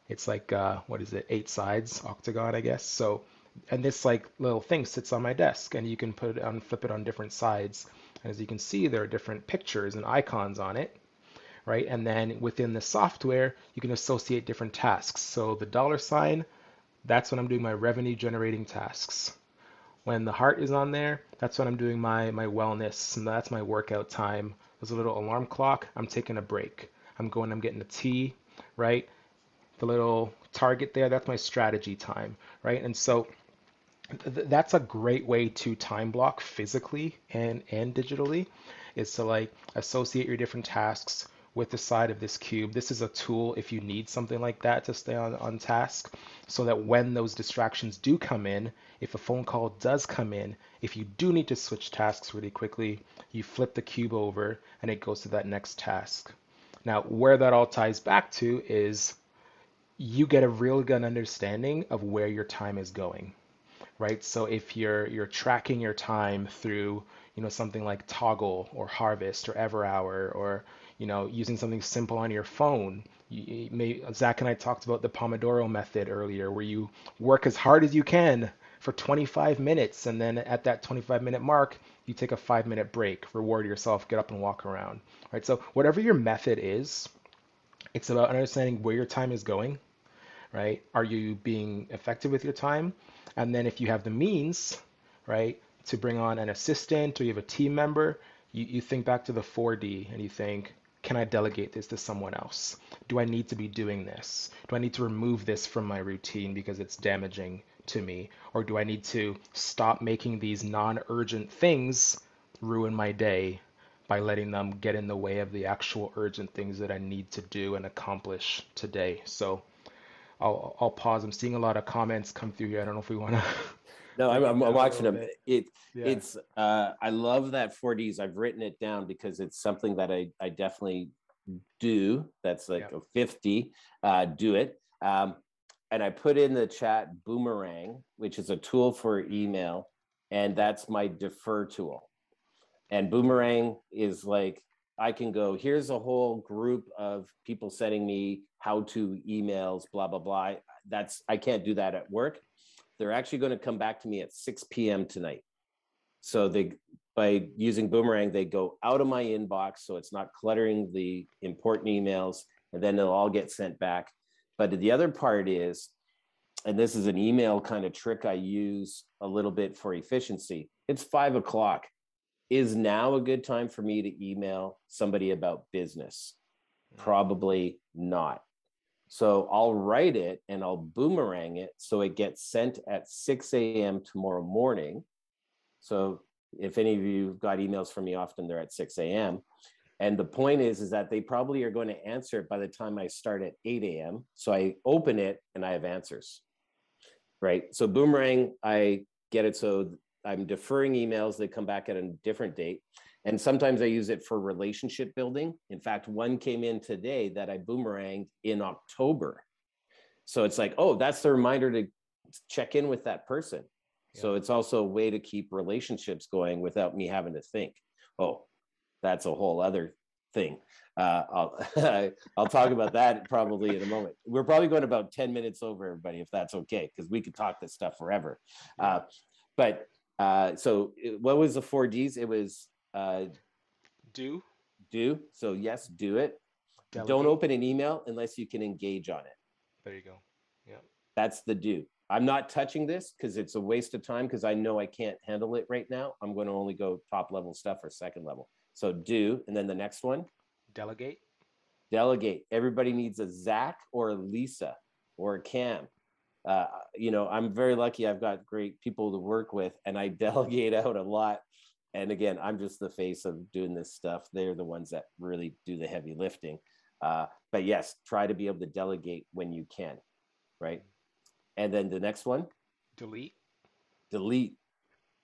It's like uh, what is it? Eight sides, octagon, I guess. So, and this like little thing sits on my desk, and you can put it on, flip it on different sides. As you can see, there are different pictures and icons on it, right? And then within the software, you can associate different tasks. So the dollar sign, that's when I'm doing my revenue generating tasks. When the heart is on there, that's when I'm doing my my wellness, and that's my workout time. There's a little alarm clock. I'm taking a break. I'm going, I'm getting a tea, right? The little target there, that's my strategy time, right? And so th- that's a great way to time block physically and and digitally is to like associate your different tasks with the side of this cube. This is a tool if you need something like that to stay on, on task so that when those distractions do come in, if a phone call does come in, if you do need to switch tasks really quickly, you flip the cube over and it goes to that next task. Now, where that all ties back to is you get a real good understanding of where your time is going, right? So if you're you're tracking your time through, you know, something like Toggl or Harvest or Everhour or you know, using something simple on your phone. You, may, Zach and I talked about the Pomodoro method earlier, where you work as hard as you can for 25 minutes, and then at that 25 minute mark, you take a five minute break, reward yourself, get up and walk around. Right. So whatever your method is, it's about understanding where your time is going. Right. Are you being effective with your time? And then if you have the means, right, to bring on an assistant or you have a team member, you, you think back to the 4D and you think, can I delegate this to someone else? Do I need to be doing this? Do I need to remove this from my routine because it's damaging to me? Or do I need to stop making these non urgent things ruin my day by letting them get in the way of the actual urgent things that I need to do and accomplish today? So I'll, I'll pause. I'm seeing a lot of comments come through here. I don't know if we want to. [LAUGHS] No, I'm, I'm watching them. It, yeah. it's, uh, I love that 4Ds. I've written it down because it's something that I, I definitely do. That's like yeah. a 50, uh, do it. Um, and I put in the chat Boomerang, which is a tool for email, and that's my defer tool. And Boomerang is like, I can go, here's a whole group of people sending me how to emails, blah, blah, blah. That's, I can't do that at work they're actually going to come back to me at 6 p.m. tonight. So they by using Boomerang, they go out of my inbox, so it's not cluttering the important emails, and then they'll all get sent back. But the other part is, and this is an email kind of trick I use a little bit for efficiency. It's five o'clock. Is now a good time for me to email somebody about business? Mm. Probably not. So I'll write it and I'll boomerang it so it gets sent at 6 a.m. tomorrow morning. So if any of you got emails from me often, they're at 6 a.m. And the point is, is that they probably are going to answer it by the time I start at 8 a.m. So I open it and I have answers. Right. So boomerang, I get it. So I'm deferring emails. They come back at a different date. And sometimes I use it for relationship building. In fact, one came in today that I boomeranged in October. So it's like, oh, that's the reminder to check in with that person. Yeah. So it's also a way to keep relationships going without me having to think, oh, that's a whole other thing. Uh, I'll [LAUGHS] I'll talk about that probably in a moment. We're probably going about ten minutes over, everybody, if that's okay, because we could talk this stuff forever. Uh, but uh, so, what was the four Ds? It was uh, do. Do. So, yes, do it. Delegate. Don't open an email unless you can engage on it. There you go. Yeah. That's the do. I'm not touching this because it's a waste of time because I know I can't handle it right now. I'm going to only go top level stuff or second level. So do, and then the next one, Delegate. delegate. Everybody needs a Zach or a Lisa or a Cam. Uh, you know, I'm very lucky. I've got great people to work with, and I [LAUGHS] delegate out a lot. And again, I'm just the face of doing this stuff. They're the ones that really do the heavy lifting. Uh, but yes, try to be able to delegate when you can, right? And then the next one, Delete. delete.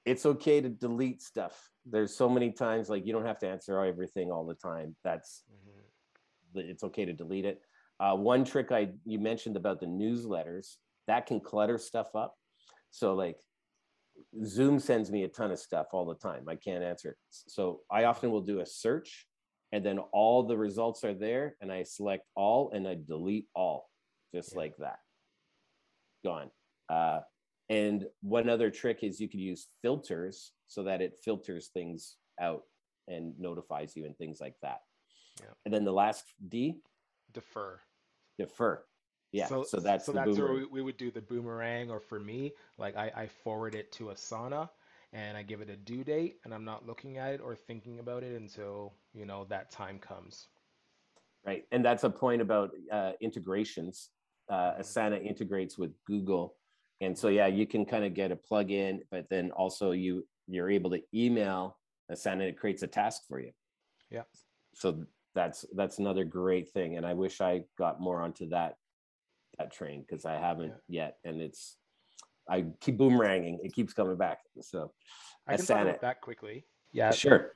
It's okay to delete stuff. There's so many times like you don't have to answer everything all the time. That's Mhm. it's okay to delete it. Uh, one trick I you mentioned about the newsletters that can clutter stuff up. So like Zoom sends me a ton of stuff all the time. I can't answer it. So I often will do a search and then all the results are there and I select all and I delete all just Yeah. like that. Gone. Uh, and one other trick is you could use filters so that it filters things out and notifies you and things like that. Yeah. And then the last D, Defer. defer. Yeah. So, that's so that's where we, we would do the boomerang, or for me, like I, I forward it to Asana and I give it a due date, and I'm not looking at it or thinking about it until you know that time comes. Right. And that's a point about uh, integrations. Uh, Mhm. Asana integrates with Google. And so, yeah, you can kind of get a plug-in, but then also you you're able to email Asana. It creates a task for you. Yeah. So that's that's another great thing. And I wish I got more onto that that train because I haven't yet. And it's I keep boomeranging. It keeps coming back. So I can talk about that quickly. Yeah, sure.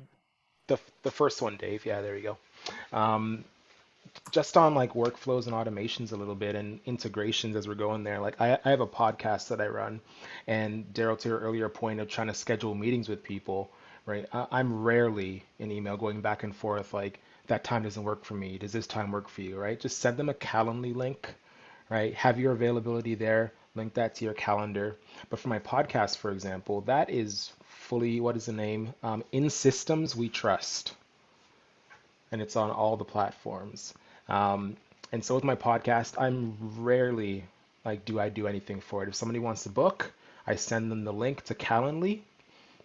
the the first one, Dave. Yeah, there you go. Um, just on like workflows and automations a little bit and integrations as we're going there. Like I, I have a podcast that I run, and Darryl, to your earlier point of trying to schedule meetings with people, right? I, I'm rarely in email going back and forth like that time doesn't work for me. Does this time work for you? Right? Just send them a Calendly link, right? Have your availability there. Link that to your calendar. But for my podcast, for example, that is fully what is the name? Um, in systems we trust and it's on all the platforms. Um, and so with my podcast, I'm rarely like, do I do anything for it? If somebody wants to book, I send them the link to Calendly.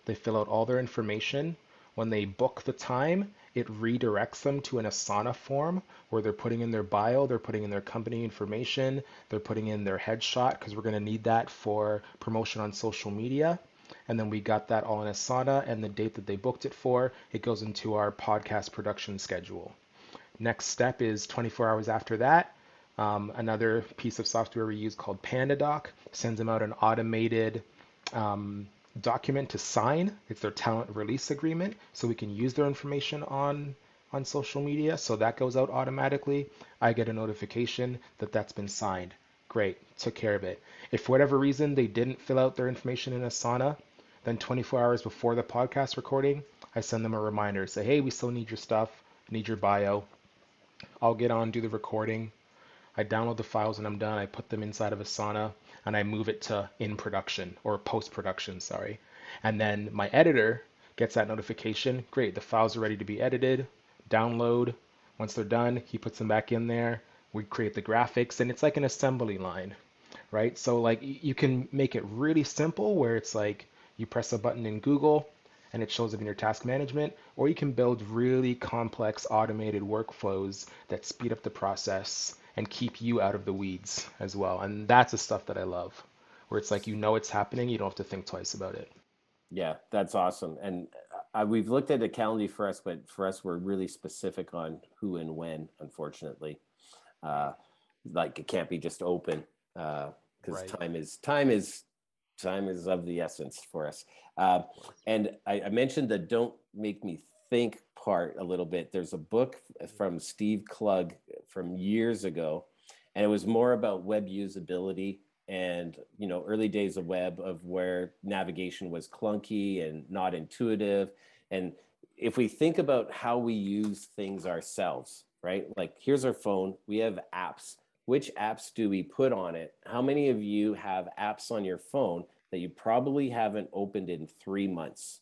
They fill out all their information. When they book the time, it redirects them to an Asana form where they're putting in their bio, they're putting in their company information, they're putting in their headshot because we're going to need that for promotion on social media. And then we got that all in Asana and the date that they booked it for, it goes into our podcast production schedule. Next step is 24 hours after that. Um, another piece of software we use called PandaDoc sends them out an automated um, document to sign. It's their talent release agreement, so we can use their information on on social media. So that goes out automatically. I get a notification that that's been signed. Great, took care of it. If for whatever reason they didn't fill out their information in Asana, then 24 hours before the podcast recording, I send them a reminder. Say, hey, we still need your stuff, need your bio. I'll get on, do the recording. I download the files and I'm done. I put them inside of Asana and I move it to in production or post production, sorry. And then my editor gets that notification. Great, the files are ready to be edited. Download. Once they're done, he puts them back in there. We create the graphics and it's like an assembly line, right? So like you can make it really simple where it's like you press a button in Google and it shows up in your task management, or you can build really complex automated workflows that speed up the process and keep you out of the weeds as well. And that's the stuff that I love, where it's like you know it's happening, you don't have to think twice about it. Yeah, that's awesome. And uh, we've looked at the calendar for us, but for us, we're really specific on who and when, unfortunately. Uh, like it can't be just open because Right. time is time is time is of the essence for us. Uh, and I, I mentioned the "Don't Make Me Think" part a little bit. There's a book mm-hmm. from Steve Krug from years ago, and it was more about web usability and you know early days of web of where navigation was clunky and not intuitive. And if we think about how we use things ourselves right? Like here's our phone. We have apps. Which apps do we put on it? How many of you have apps on your phone that you probably haven't opened in three months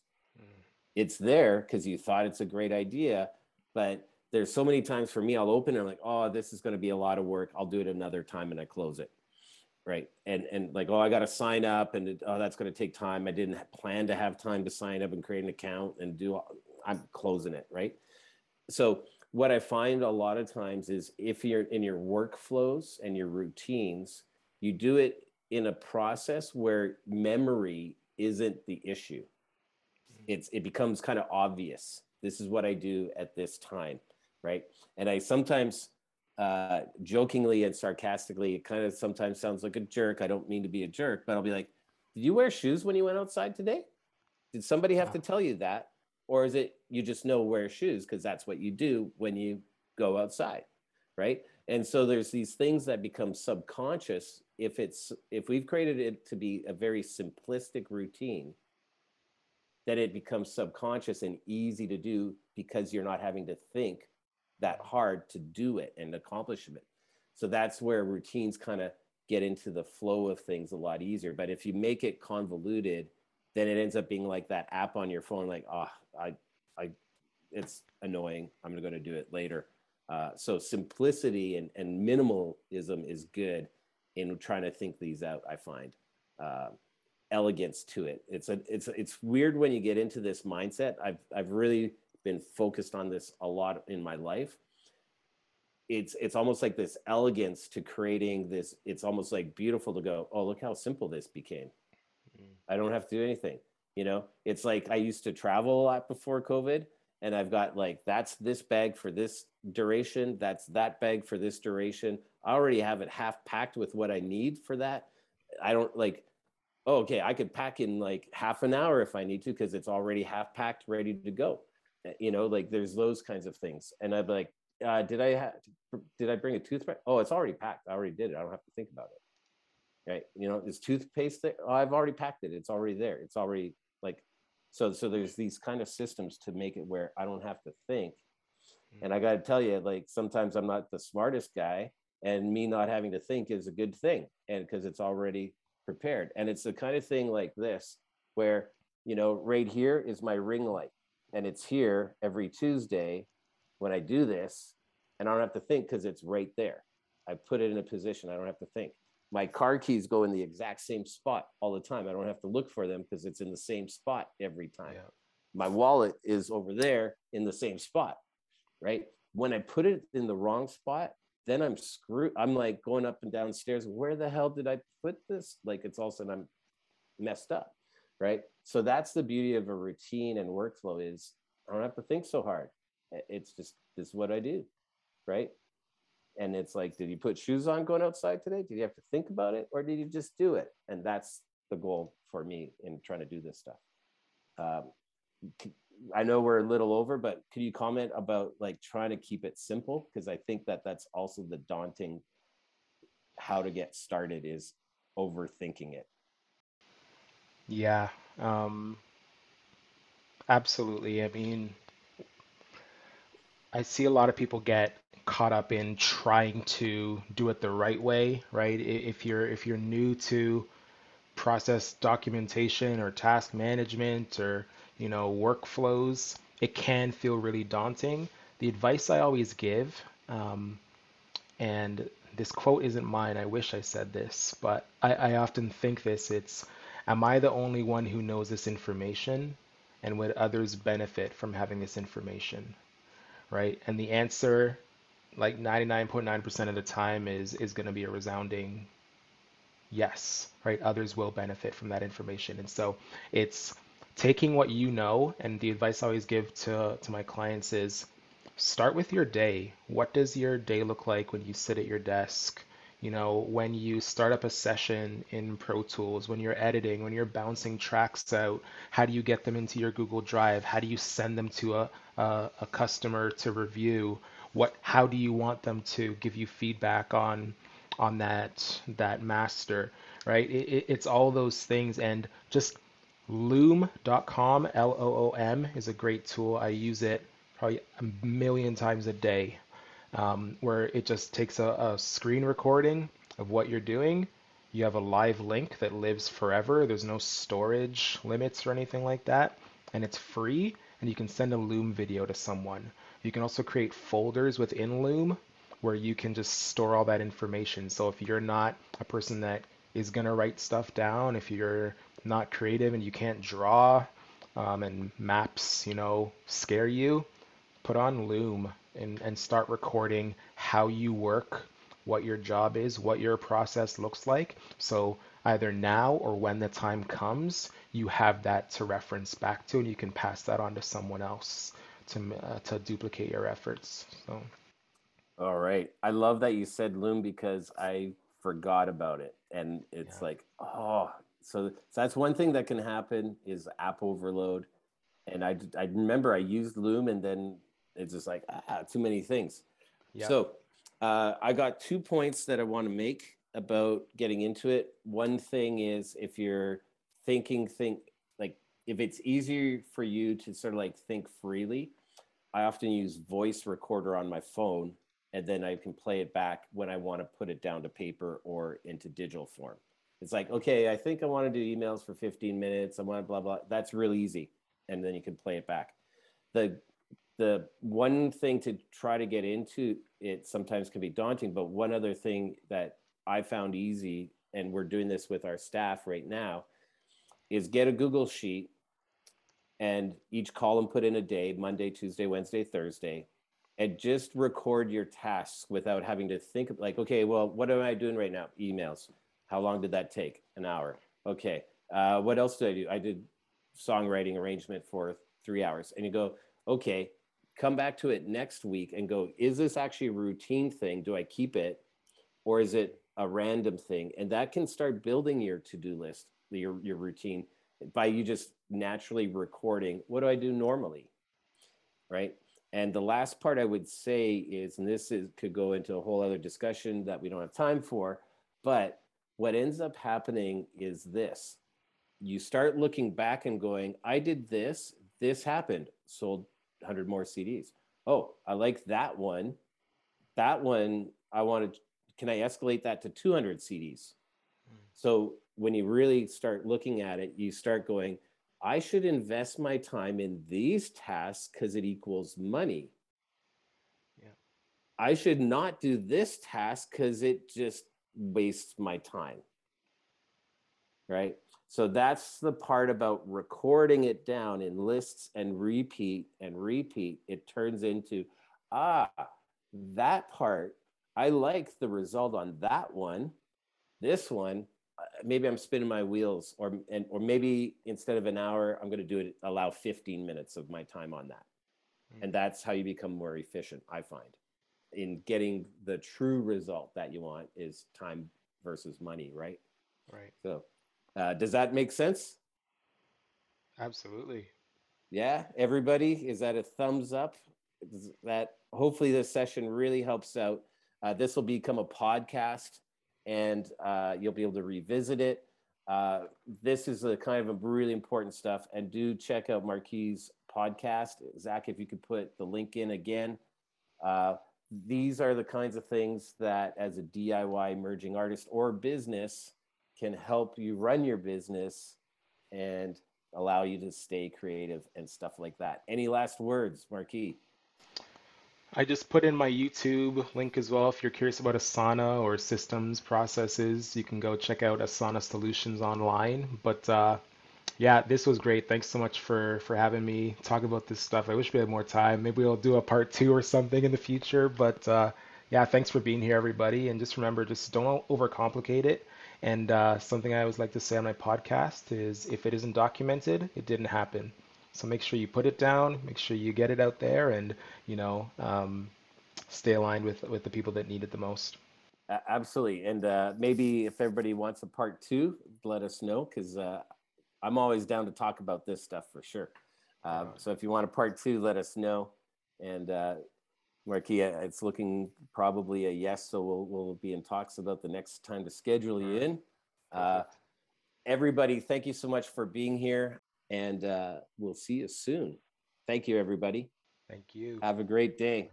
it's there because you thought it's a great idea but there's so many times for me i'll open it I'm like oh this is going to be a lot of work i'll do it another time and i close it right and and like oh i got to sign up and oh that's going to take time i didn't plan to have time to sign up and create an account and do I'm closing it, right? So what I find a lot of times is if you're in your workflows and your routines, you do it in a process where memory isn't the issue. It's it becomes kind of obvious. This is what I do at this time, right? And I sometimes uh, jokingly and sarcastically, it kind of sometimes sounds like a jerk. I don't mean to be a jerk, but I'll be like, "Did you wear shoes when you went outside today? Did somebody have to tell you that?" or is it you just know wear shoes because that's what you do when you go outside right and so there's these things that become subconscious if it's if we've created it to be a very simplistic routine then it becomes subconscious and easy to do because you're not having to think that hard to do it and accomplish it so that's where routines kind of get into the flow of things a lot easier but if you make it convoluted then it ends up being like that app on your phone like oh I, I, it's annoying. I'm going to go to do it later. Uh, so simplicity and, and minimalism is good in trying to think these out. I find uh, elegance to it. It's a, it's, it's weird when you get into this mindset. I've, I've really been focused on this a lot in my life. It's, it's almost like this elegance to creating this. It's almost like beautiful to go, oh, look how simple this became. Mm. I don't have to do anything you know, it's like I used to travel a lot before COVID, and I've got like that's this bag for this duration, that's that bag for this duration. I already have it half packed with what I need for that. I don't like, oh, okay, I could pack in like half an hour if I need to because it's already half packed, ready to go. Eh, you know, like there's those kinds of things. And I'd be like, uh, did I have, did I bring a toothbrush? Oh, it's already packed. I already did it. I don't have to think about it. Right. You know, is toothpaste there? Oh, I've already packed it. It's already there. It's already like so so there's these kind of systems to make it where i don't have to think and i got to tell you like sometimes i'm not the smartest guy and me not having to think is a good thing and because it's already prepared and it's the kind of thing like this where you know right here is my ring light and it's here every tuesday when i do this and i don't have to think because it's right there i put it in a position i don't have to think my car keys go in the exact same spot all the time. I don't have to look for them because it's in the same spot every time. Yeah. My wallet is over there in the same spot, right? When I put it in the wrong spot, then I'm screwed. I'm like going up and downstairs. Where the hell did I put this? Like it's all of a sudden I'm messed up, right? So that's the beauty of a routine and workflow is I don't have to think so hard. It's just this is what I do, right? and it's like did you put shoes on going outside today did you have to think about it or did you just do it and that's the goal for me in trying to do this stuff um, i know we're a little over but could you comment about like trying to keep it simple? Because i think that that's also the daunting how to get started is overthinking it. Yeah um, absolutely. I mean i see a lot of people get caught up in trying to do it the right way, right? If you're if you're new to process documentation or task management or you know workflows, it can feel really daunting. The advice I always give, um, and this quote isn't mine. I wish I said this, but I, I often think this. It's, am I the only one who knows this information, and would others benefit from having this information? Right? And the answer like 99.9% of the time is is going to be a resounding yes right others will benefit from that information and so it's taking what you know and the advice i always give to to my clients is start with your day. What does your day look like when you sit at your desk? You know when you start up a session in pro tools when you're editing when you're bouncing tracks out how do you get them into your google drive? How do you send them to a, a, a customer to review? What how do you want them to give you feedback on on that that master right? It, it, it's all those things and just loom.com l-o-o-m is a great tool. I use it probably a million times a day um, where it just takes a, a screen recording of what you're doing. You have a live link that lives forever. There's no storage limits or anything like that. And it's free and you can send a loom video to someone. You can also create folders within Loom where you can just store all that information. So if you're not a person that is going to write stuff down, if you're not creative and you can't draw, um, and maps, you know, scare you, put on Loom and, and start recording how you work, what your job is, what your process looks like. So either now or when the time comes, you have that to reference back to, and you can pass that on to someone else to uh, to duplicate your efforts. So. All right, I love that you said Loom because I forgot about it, and it's yeah. like, oh, so, so that's one thing that can happen is app overload, and I I remember I used Loom, and then it's just like ah, too many things. Yep. So uh, I got two points that I want to make about getting into it. One thing is if you're thinking, think like if it's easier for you to sort of like think freely, I often use voice recorder on my phone and then I can play it back when I want to put it down to paper or into digital form. It's like, okay, I think I want to do emails for 15 minutes. I want to blah, blah. That's real easy. And then you can play it back. The the one thing to try to get into it sometimes can be daunting, but one other thing that I found easy, and we're doing this with our staff right now, is get a Google Sheet and each column put in a day Monday, Tuesday, Wednesday, Thursday and just record your tasks without having to think like, okay, well, what am I doing right now? Emails. How long did that take? An hour. Okay. Uh, what else did I do? I did songwriting arrangement for three hours. And you go, okay, come back to it next week and go, is this actually a routine thing? Do I keep it? Or is it a random thing? And that can start building your to-do list, your, your routine by you just naturally recording, what do I do normally? Right. And the last part I would say is, and this is, could go into a whole other discussion that we don't have time for, but what ends up happening is this. You start looking back and going, I did this, this happened, sold 100 more CDs. Oh, I like that one. That one, I wanted, can I escalate that to 200 CDs? Mm. So when you really start looking at it, you start going, I should invest my time in these tasks because it equals money. Yeah. I should not do this task because it just wastes my time. Right. So that's the part about recording it down in lists and repeat and repeat. It turns into, ah, that part, I like the result on that one. This one, maybe I'm spinning my wheels, or and or maybe instead of an hour, I'm going to do it allow 15 minutes of my time on that, mm-hmm. and that's how you become more efficient. I find in getting the true result that you want is time versus money, right? Right. So uh, does that make sense? Absolutely. Yeah, everybody, is that a thumbs up? That hopefully this session really helps out. Uh, this will become a podcast, and uh, you'll be able to revisit it. Uh, this is a kind of really important stuff, and do check out Marquis' podcast. Zach, if you could put the link in again. Uh, these are the kinds of things that, as a DIY emerging artist or business, can help you run your business and allow you to stay creative and stuff like that. Any last words, Marquis? I just put in my YouTube link as well. If you're curious about Asana or systems processes, you can go check out Asana Solutions online. But uh, yeah, this was great. Thanks so much for for having me talk about this stuff. I wish we had more time. Maybe we'll do a part two or something in the future. But uh, yeah, thanks for being here, everybody. And just remember, just don't overcomplicate it. And uh, something I always like to say on my podcast is if it isn't documented, it didn't happen. So make sure you put it down, make sure you get it out there, and you know, um, stay aligned with with the people that need it the most. Absolutely, and uh, maybe if everybody wants a part two, let us know because uh, I'm always down to talk about this stuff for sure. Um, so if you want a part two, let us know. And uh, Marquis, it's looking probably a yes. So we'll we'll be in talks about the next time to schedule you in. Uh, everybody, thank you so much for being here, and uh, we'll see you soon. Thank you, everybody. Thank you. Have a great day.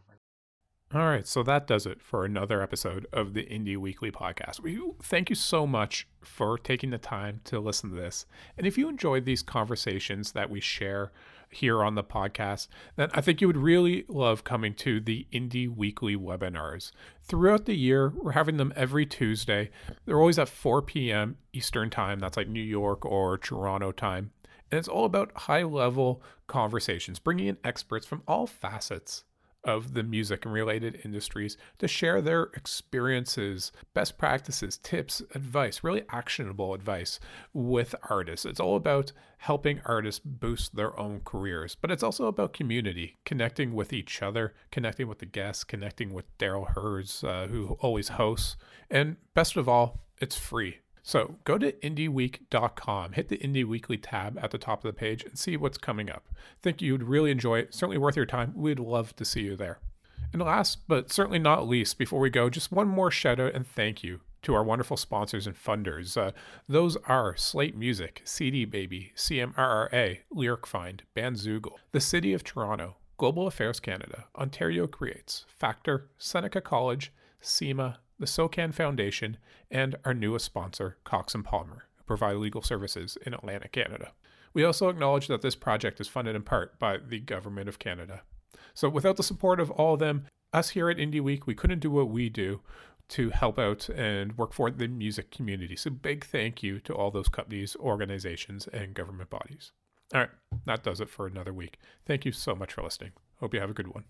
All right, so that does it for another episode of the Indie Weekly podcast. We thank you so much for taking the time to listen to this. And if you enjoyed these conversations that we share here on the podcast, then I think you would really love coming to the Indie Weekly webinars. Throughout the year, we're having them every Tuesday. They're always at 4 p.m. Eastern Time. That's like New York or Toronto time. And it's all about high level conversations, bringing in experts from all facets of the music and related industries to share their experiences, best practices, tips, advice, really actionable advice with artists. It's all about helping artists boost their own careers, but it's also about community, connecting with each other, connecting with the guests, connecting with Darryl Hurs, uh, who always hosts. And best of all, it's free. So go to indieweek.com, hit the Indie Weekly tab at the top of the page, and see what's coming up. Think you'd really enjoy it. Certainly worth your time. We'd love to see you there. And last, but certainly not least, before we go, just one more shout out and thank you to our wonderful sponsors and funders. Uh, those are Slaight Music, CD Baby, CMRRA, LyricFind, Bandzoogle, the City of Toronto, Global Affairs Canada, Ontario Creates, Factor, Seneca College, CIMA, the SOCAN Foundation, and our newest sponsor, Cox and Palmer, who provide legal services in Atlantic Canada. We also acknowledge that this project is funded in part by the Government of Canada. So without the support of all of them, us here at Indie Week, we couldn't do what we do to help out and work for the music community. So big thank you to all those companies, organizations, and government bodies. All right, that does it for another week. Thank you so much for listening. Hope you have a good one.